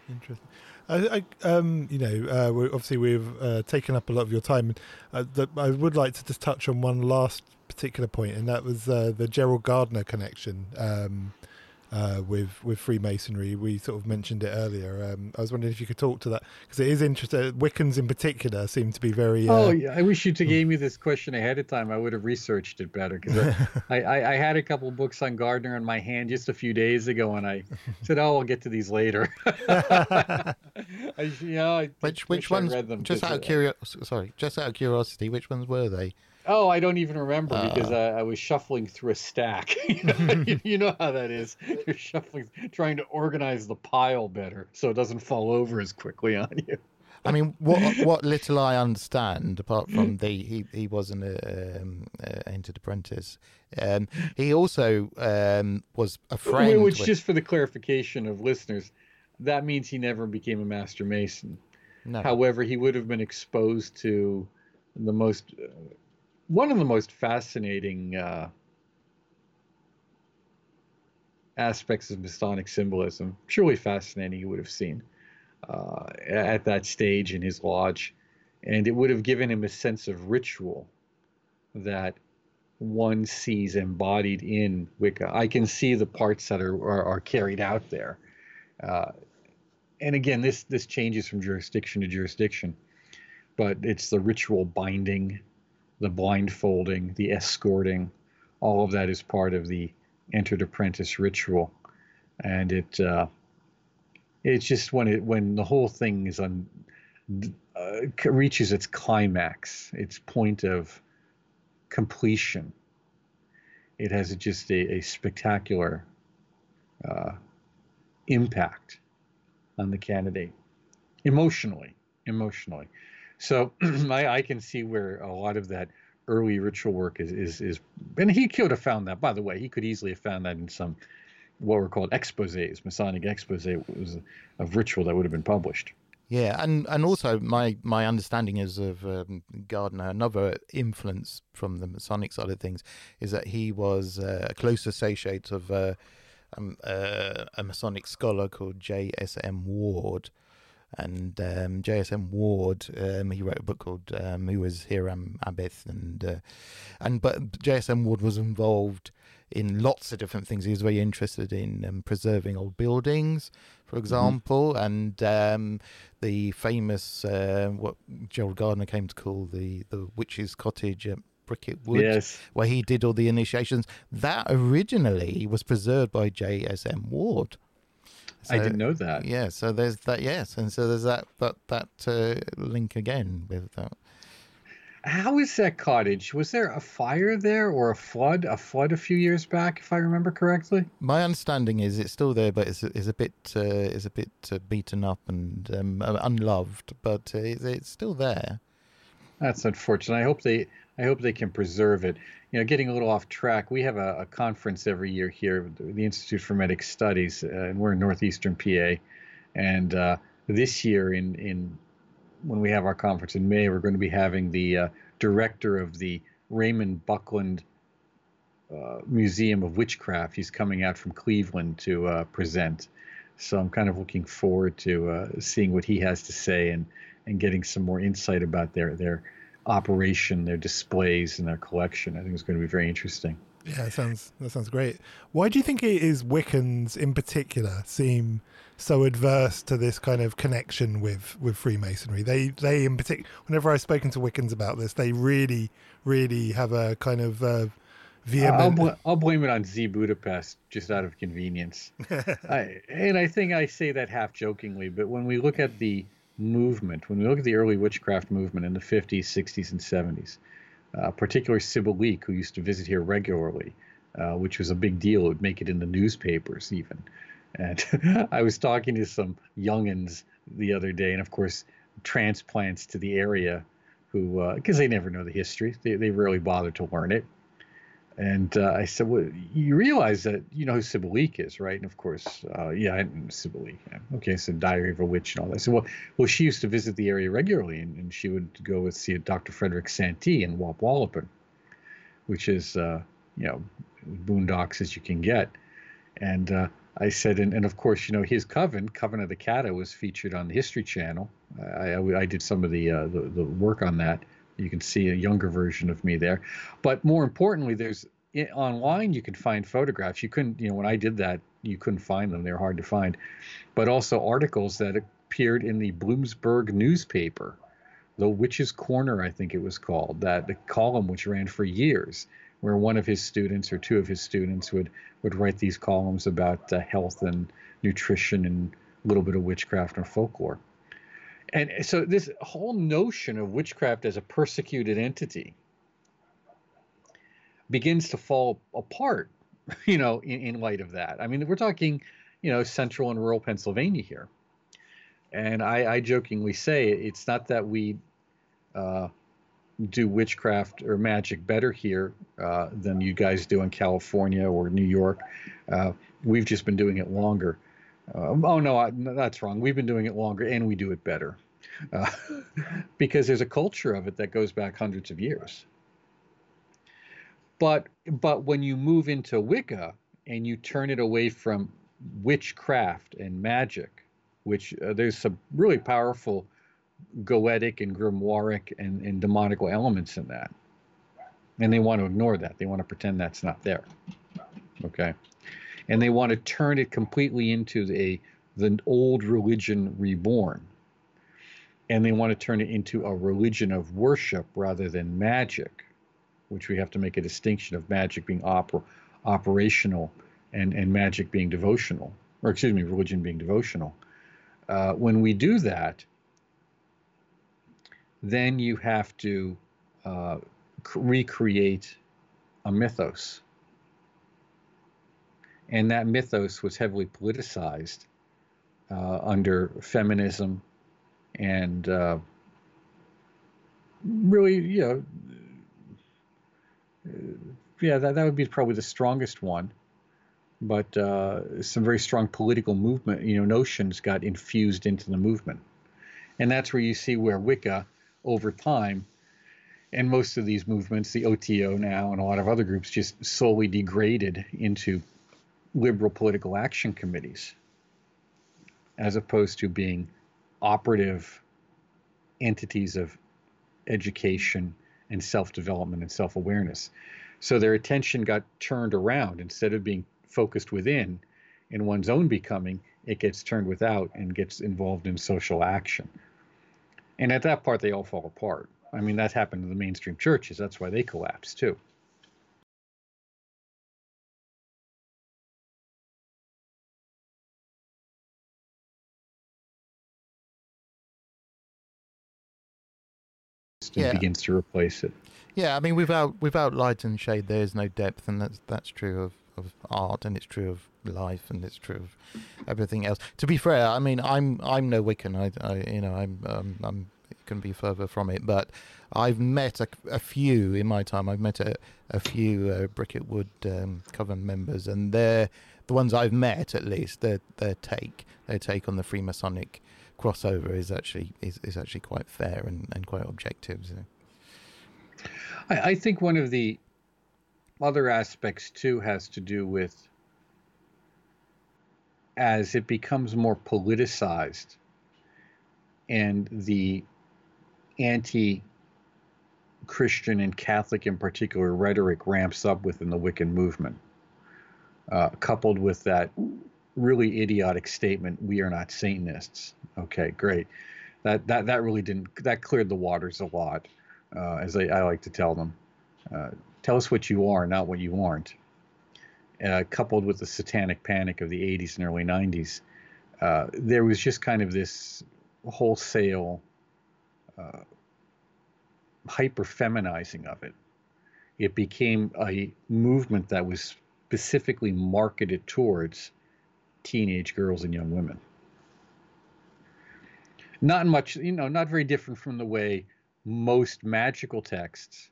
interesting. I, I, um, you know, uh, we obviously we've uh, taken up a lot of your time. Uh, the, I would like to just touch on one last particular point, and that was uh, the Gerald Gardner connection um, uh, with with Freemasonry. We sort of mentioned it earlier. Um, I was wondering if you could talk to that because it is interesting. Wiccans in particular seem to be very. Uh, Oh, yeah, I wish you'd gave me this question ahead of time. I would have researched it better because I, I, I had a couple books on Gardner in my hand just a few days ago, and I said, "Oh, I'll get to these later." I, yeah, I Which which ones? read them just out of uh, curiosity, sorry, just out of curiosity, which ones were they? Oh, I don't even remember because Ah. I, I was shuffling through a stack. you, you know how that is. You're shuffling, trying to organize the pile better so it doesn't fall over as quickly on you. I mean, what what little I understand, apart from the he he wasn't a, um, uh, entered apprentice, um, he also um, was a friend. Which, with- just for the clarification of listeners, that means he never became a master mason. no, However, he would have been exposed to the most, uh, one of the most fascinating uh, aspects of Masonic symbolism. Truly fascinating, he would have seen uh, at that stage in his lodge. And it would have given him a sense of ritual that one sees embodied in Wicca. I can see the parts that are, are, are carried out there. Uh, and again, this this changes from jurisdiction to jurisdiction, but it's the ritual binding, the blindfolding, the escorting, all of that is part of the entered apprentice ritual, and it uh, it's just when it when the whole thing is on uh, reaches its climax, its point of completion. It has just a, a spectacular uh, impact on the candidate emotionally emotionally so I, I can see where a lot of that early ritual work is is is and he could have found that by the way he could easily have found that in some what were called exposés masonic expose was of ritual that would have been published Yeah, and and also my my understanding is of um, Gardner. Another influence from the Masonic side of things is that he was uh, a close associate of uh, um, uh, a Masonic scholar called J. S. M. Ward, and um, J. S. M. Ward um, he wrote a book called um, Who Was Hiram Abiff, and uh, and but J. S. M. Ward was involved in lots of different things. He was very interested in um, preserving old buildings, for mm-hmm. example, mm-hmm. and um, the famous uh, what Gerald Gardner came to call the the witch's cottage at Bricket Wood, yes. where he did all the initiations. That originally was preserved by J.S.M. Ward. So, I didn't know that. Yeah, so there's that. Yes, and so there's that that that uh, link again with that. How is that cottage? Was there a fire there or a flood? A flood a few years back, if I remember correctly. My understanding is it's still there, but it's it's a bit uh, is a bit uh, beaten up and um, uh, unloved, but uh, it's, it's still there. That's unfortunate. I hope they I hope they can preserve it. You know, getting a little off track, we have a, a conference every year here, the Institute for Hermetic Studies, uh, and we're in northeastern PA. And uh, this year, in in when we have our conference in May, we're going to be having the uh, director of the Raymond Buckland uh, Museum of Witchcraft. He's coming out from Cleveland to uh, present. So I'm kind of looking forward to uh, seeing what he has to say and and getting some more insight about their their operation, their displays, and their collection. I think it's going to be very interesting. Yeah, that sounds that sounds great. Why do you think it is Wiccans in particular seem so adverse to this kind of connection with with Freemasonry? They they in particular, whenever I've spoken to Wiccans about this, they really really have a kind of uh, vehement. I'll, bl- I'll, blame it on Z Budapest just out of convenience. I, and I think I say that half jokingly, but when we look at the movement, when we look at the early witchcraft movement in the 50s, 60s, and 70s, uh, particularly Sybil Leek, who used to visit here regularly, uh, which was a big deal. It would make it in the newspapers even. And I was talking to some youngins the other day, and of course, transplants to the area who, because uh, they never know the history, they, they rarely bother to learn it. And uh, I said, well, you realize that you know who Leek is, right? And of course, uh, yeah, I Leek. Yeah. Okay, so Diary of a Witch and all that. I said, well, well, she used to visit the area regularly, and, and she would go and see Dr. Frederick Santee in Wapwallopen, which is, uh, you know, boondocks as you can get. And uh, I said, and, and of course, you know, his coven, Coven of the Cata, was featured on the History Channel. I, I, I did some of the, uh, the, the work on that you can see a younger version of me there. But more importantly, there's online you can find photographs. You couldn't, you know, when I did that, you couldn't find them. They're hard to find. But also articles that appeared in the Bloomsburg newspaper, the Witch's Corner, I think it was called, that the column which ran for years, where one of his students or two of his students would would write these columns about uh, health and nutrition and a little bit of witchcraft and folklore. And so this whole notion of witchcraft as a persecuted entity begins to fall apart, you know, in, in light of that. I mean, we're talking, you know, central and rural Pennsylvania here. And I, I jokingly say it's not that we uh, do witchcraft or magic better here uh, than you guys do in California or New York. Uh, we've just been doing it longer. Uh, oh no, I, no, that's wrong. We've been doing it longer, and we do it better, uh, because there's a culture of it that goes back hundreds of years. But but when you move into Wicca and you turn it away from witchcraft and magic, which uh, there's some really powerful goetic and grimoiric and, and demonical elements in that, and they want to ignore that. They want to pretend that's not there. Okay and they want to turn it completely into a the old religion reborn. And they want to turn it into a religion of worship rather than magic which we have to make a distinction of magic being oper- operational and, and magic being devotional or excuse me religion being devotional. Uh, when we do that then you have to uh, recreate a mythos and that mythos was heavily politicized uh, under feminism and uh, really, you know, uh, yeah, that, that would be probably the strongest one. But uh, some very strong political movement, you know, notions got infused into the movement. And that's where you see where Wicca, over time, and most of these movements, the OTO now and a lot of other groups, just slowly degraded into liberal political action committees as opposed to being operative entities of education and self development and self awareness. So their attention got turned around instead of being focused within in one's own becoming, it gets turned without and gets involved in social action. And at that part, they all fall apart. I mean, that happened to the mainstream churches. That's why they collapsed too. Yeah. begins to replace it. Yeah, I mean, without without light and shade, there is no depth, and that's that's true of, of art, and it's true of life, and it's true of everything else. To be fair, I mean, I'm I'm no Wiccan. I, I you know, I'm um, I'm can be further from it, but I've met a, a few in my time. I've met a, a few uh, Bricket Wood um, Coven members, and they're the ones I've met at least. Their their take their take on the Freemasonic crossover is actually is, is actually quite fair and, and quite objective. So. I, I think one of the other aspects too has to do with as it becomes more politicized and the anti Christian and Catholic in particular rhetoric ramps up within the Wiccan movement, uh, coupled with that really idiotic statement, "We are not Satanists." Okay, great. That that that really didn't that cleared the waters a lot, uh, as I, I, like to tell them. Uh, tell us what you are, not what you aren't. Uh, coupled with the satanic panic of the 80s and early 90s, uh, there was just kind of this wholesale uh, hyper feminizing of it. It became a movement that was specifically marketed towards teenage girls and young women. Not much, you know, not very different from the way most magical texts,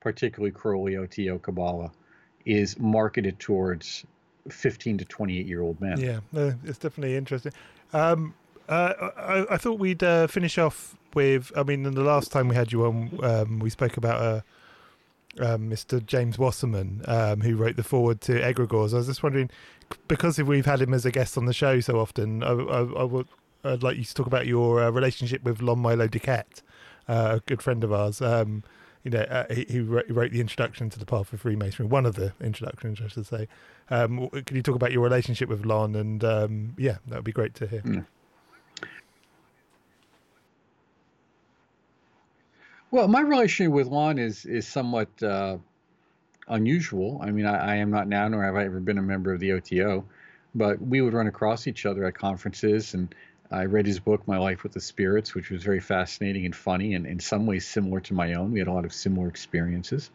particularly Crowley, OTO, Kabbalah, is marketed towards 15 to 28 year old men. Yeah, it's definitely interesting. Um, uh, I, I, thought we'd uh, finish off with. I mean, the last time we had you on, um, we spoke about uh, um, Mr. James Wasserman, um, who wrote the forward to Egregores. I was just wondering, because we've had him as a guest on the show so often, I, I, I would, I'd like you to talk about your uh, relationship with Lon Milo DuQuette, uh, a good friend of ours. Um, you know, uh, he, he, wrote, the introduction to the Path of Freemasonry, one of the introductions, I should say. Um, can you talk about your relationship with Lon? And um, yeah, that would be great to hear. Mm. Well, my relationship with Lon is is somewhat uh, unusual. I mean, I, I, am not now, nor have I ever been a member of the OTO, but we would run across each other at conferences, and I read his book, My Life with the Spirits, which was very fascinating and funny, and in some ways similar to my own. We had a lot of similar experiences,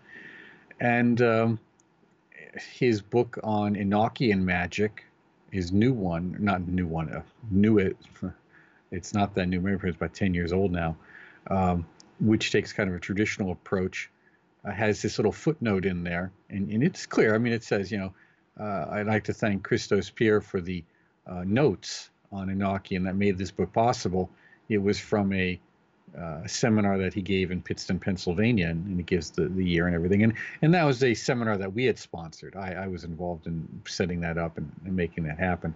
and um, his book on Enochian magic, his new one, not new one, uh, new it. It's not that new. Maybe it's about ten years old now. Um, which takes kind of a traditional approach, uh, has this little footnote in there, and, and it's clear. I mean, it says, you know, uh, I'd like to thank Christos Pierre for the uh, notes on Enochian that made this book possible. It was from a uh, seminar that he gave in Pittston, Pennsylvania, and, and, it gives the, the year and everything. And and that was a seminar that we had sponsored. I, I was involved in setting that up and, and making that happen.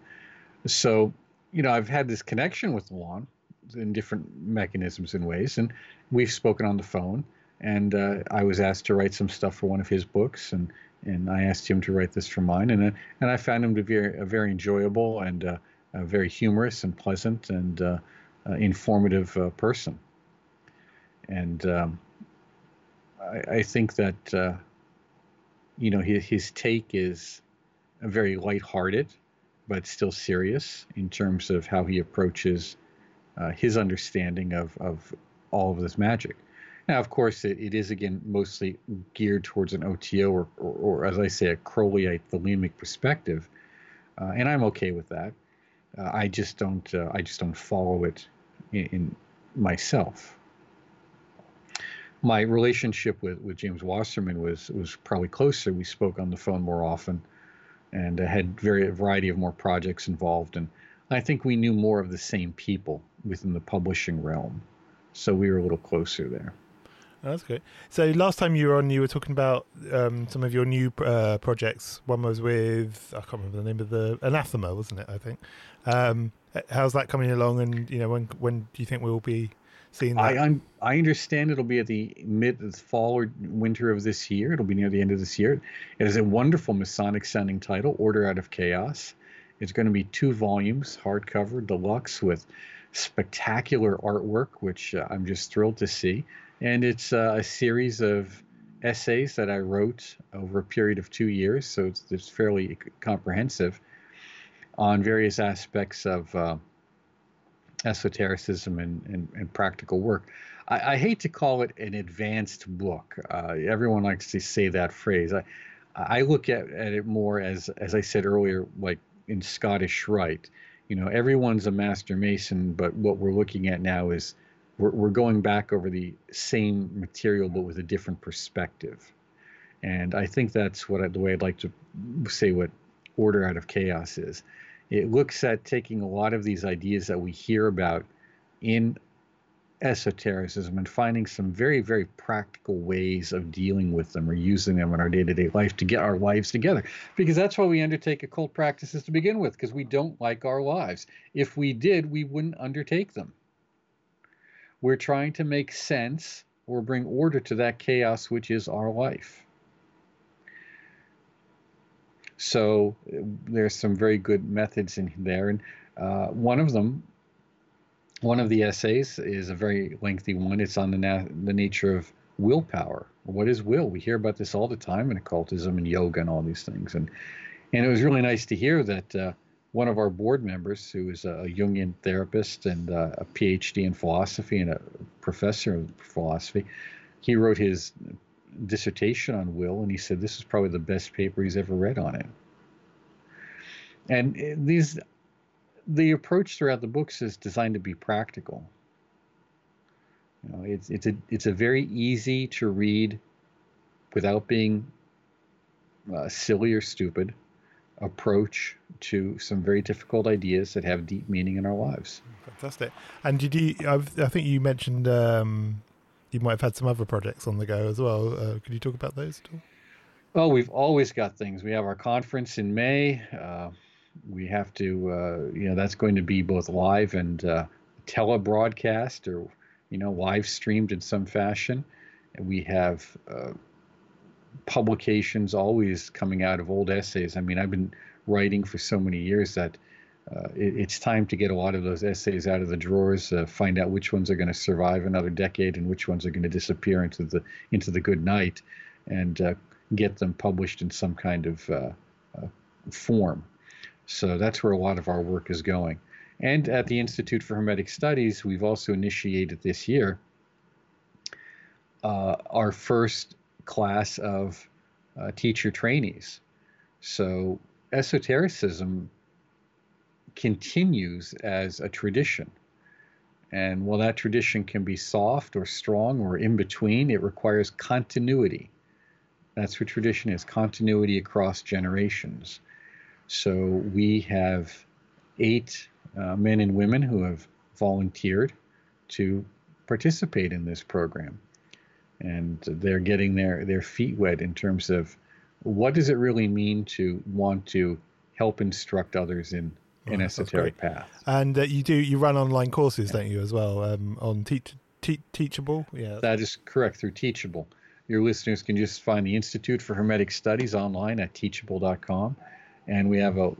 So, you know, I've had this connection with Lon in different mechanisms and ways. And we've spoken on the phone. And uh, I was asked to write some stuff for one of his books, and and I asked him to write this for mine. And uh, and I found him to be a very enjoyable and uh, very humorous and pleasant and uh, uh, informative uh, person. And um, I, I, think that you know his his take is very lighthearted, but still serious in terms of how he approaches uh, his understanding of, of all of this magic. Now, of course, it, it is again mostly geared towards an OTO or, or, or as I say, a Crowleyite thelemic perspective, uh, and I'm okay with that. Uh, I just don't uh, I just don't follow it in, in, myself. My relationship with, with James Wasserman was was probably closer. We spoke on the phone more often, and had very a variety of more projects involved, and I think we knew more of the same people within the publishing realm. So we were a little closer there. Oh, that's good. So last time you were on, you were talking about um, some of your new uh, projects. One was with I can't remember the name of the Anathema, wasn't it? I think. Um, how's that coming along? And you know, when when do you think we'll be seeing that. I un- I understand it'll be at the mid fall or winter of this year. It'll be near the end of this year. It is a wonderful Masonic sounding title, Order Out of Chaos. It's going to be two volumes, hardcover, deluxe, with spectacular artwork, which uh, I'm just thrilled to see. And it's uh, a series of essays that I wrote over a period of two years, so it's, it's fairly comprehensive on various aspects of uh, esotericism and, and, and, practical work. I, I, hate to call it an advanced book. Uh, everyone likes to say that phrase. I, I look at, at it more as, as I said earlier, like in Scottish Rite. You know, everyone's a master mason, but what we're looking at now is we're, we're going back over the same material but with a different perspective. And I think that's what I, the way I'd like to say what order out of chaos is. It looks at taking a lot of these ideas that we hear about in esotericism and finding some very, very practical ways of dealing with them or using them in our day to day life to get our lives together. Because that's why we undertake occult practices to begin with, because we don't like our lives. If we did, we wouldn't undertake them. We're trying to make sense or bring order to that chaos which is our life. So there's some very good methods in there, and uh, one of them one of the essays is a very lengthy one. It's on the, na- the nature of willpower. What is will? We hear about this all the time in occultism and yoga and all these things. And and it was really nice to hear that uh, one of our board members, who is a Jungian therapist and uh, a PhD in philosophy and a professor of philosophy, he wrote his dissertation on will, and he said this is probably the best paper he's ever read on it. And uh, these the approach throughout the books is designed to be practical. You know, it's it's a it's a very easy to read, without being uh, silly or stupid, approach to some very difficult ideas that have deep meaning in our lives. Fantastic. And did you? I've, i think you mentioned um, you might have had some other projects on the go as well. Uh, could you talk about those at all? Well, we've always got things. We have our conference in May. Uh, we have to, uh, you know, that's going to be both live and uh, telebroadcast or, you know, live streamed in some fashion. And we have uh, publications always coming out of old essays. I mean, I've been writing for so many years that uh, it, it's time to get a lot of those essays out of the drawers, uh, find out which ones are going to survive another decade and which ones are going to disappear into the into the good night, and uh, get them published in some kind of uh, form. So that's where a lot of our work is going. And at the Institute for Hermetic Studies, we've also initiated this year uh, our first class of uh, teacher trainees. So esotericism continues as a tradition. And while that tradition can be soft or strong or in between, it requires continuity. That's what tradition is continuity across generations. So we have eight uh, men and women who have volunteered to participate in this program. And they're getting their, their feet wet in terms of what does it really mean to want to help instruct others in an oh, esoteric path. And uh, you do you run online courses, don't you, as well um, on teach, te- Teachable? Yeah, that is correct through Teachable. Your listeners can just find the Institute for Hermetic Studies online at teachable.com and we have a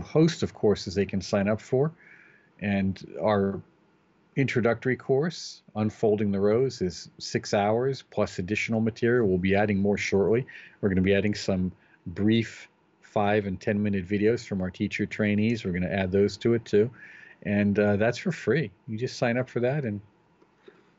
host of courses they can sign up for. And our introductory course, Unfolding the Rose, is six hours plus additional material. We'll be adding more shortly. We're going to be adding some brief five and 10 minute videos from our teacher trainees. We're going to add those to it too. And uh, that's for free. You just sign up for that and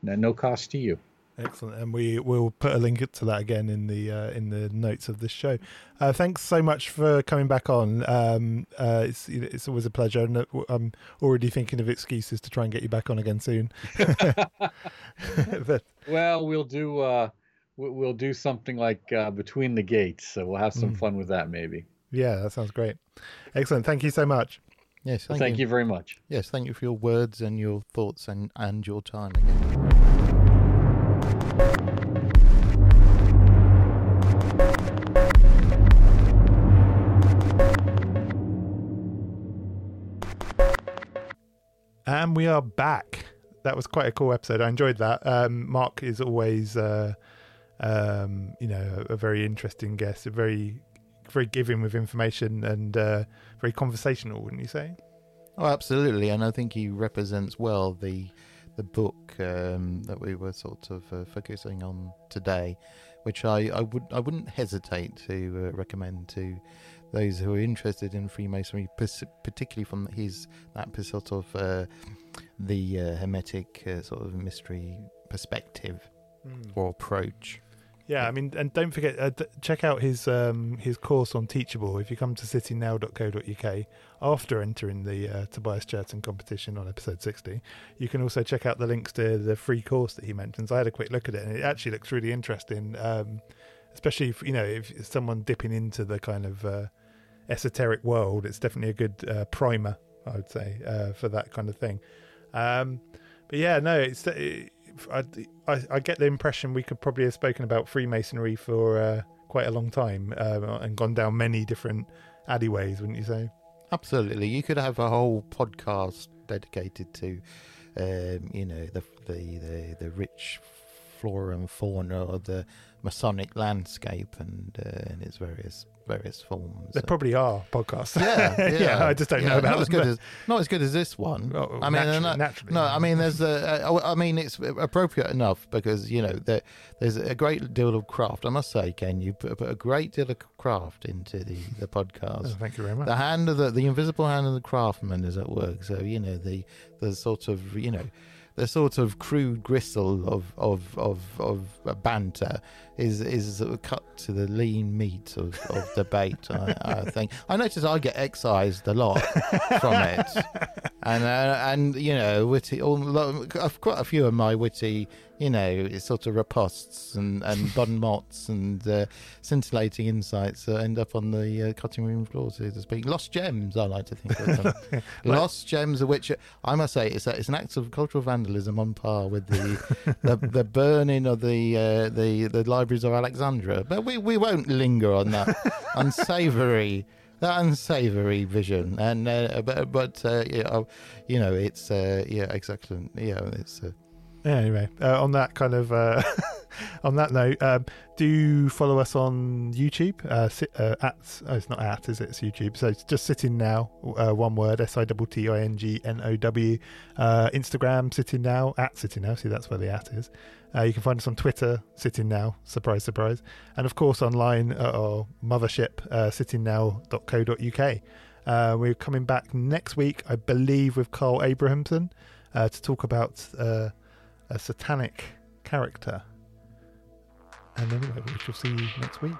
no cost to you. Excellent, and we will put a link to that again in the uh, in the notes of this show. Uh, thanks so much for coming back on. Um, uh, it's it's always a pleasure, and uh, I'm already thinking of excuses to try and get you back on again soon. but, well, we'll do uh, we'll do something like uh, between the gates, so we'll have some mm. fun with that maybe. Yeah, that sounds great. Excellent. Thank you so much. Yes, thank, thank you. you very much. Yes, thank you for your words and your thoughts and and your time again. And we are back. that was quite a cool episode. I enjoyed that. Um, Mark is always, uh, um, you know, a, a, very interesting guest, a very, very giving with information and uh, very conversational, wouldn't you say? Oh, absolutely, and I think he represents well the the book um, that we were sort of uh, focusing on today, which I, I would I wouldn't hesitate to uh, recommend to those who are interested in Freemasonry, particularly from his that sort of uh, the uh, Hermetic uh, sort of mystery perspective mm. or approach. Yeah, I mean, and don't forget, uh, check out his um, his course on Teachable. If you come to sittingnow.co.uk after entering the uh, Tobias Churton competition on episode 60, you can also check out the links to the free course that he mentions. I had a quick look at it, and it actually looks really interesting, um, especially if, you know if someone dipping into the kind of uh, esoteric world. It's definitely a good uh, primer, I would say, uh, for that kind of thing. Um, but yeah, no, it's. It, I, I, I, get the impression we could probably have spoken about Freemasonry for uh, quite a long time um, and gone down many different alleyways, wouldn't you say? Absolutely. You could have a whole podcast dedicated to, um, you know, the, the, the, the rich flora and fauna of the Masonic landscape and, uh, and its various various forms. There probably are podcasts. Yeah, yeah. yeah I just don't yeah, know about not as good as not as good as this one. Oh, I mean, naturally, naturally, no, I mean, there's a, I mean, it's appropriate enough because you know there, there's a great deal of craft. I must say, Ken, you put, a great deal of craft into the the podcast. Oh, thank you very much. The hand of the the invisible hand of the craftsman is at work. So you know the the sort of you know the sort of crude gristle of of of, of banter is is cut to the lean meat of, of debate. I, I, think I notice I get excised a lot from it, and uh, and you know witty. All, quite a few of my witty you know, it's sort of ripostes and, and bon mots and uh, scintillating insights that end up on the uh, cutting room floor, so to speak. Lost gems, I like to think of them. Lost gems, of which I must say it's, a, it's an act of cultural vandalism on par with the the, the, burning of the, uh, the the libraries of Alexandria. But we, we won't linger on that unsavoury that unsavory vision and uh, but but uh, yeah, you know it's uh, yeah exactly yeah it's uh, anyway, uh, on that kind of uh, on that note, um, do follow us on YouTube. Uh, sit, uh, at oh, it's not at, is it? It's YouTube. So it's just sitting now. Uh, one word: S I T T I N G N O W. Uh, Instagram, sitting now at sitting now. See, that's where the at is. you can find us on Twitter, sitting now. Surprise, surprise. And of course, online at our mothership, uh, sittingnow.co.uk. Uh, we're coming back next week, I believe, with Carl Abrahamsson uh, to talk about uh, a satanic character. And anyway, we shall see you next week.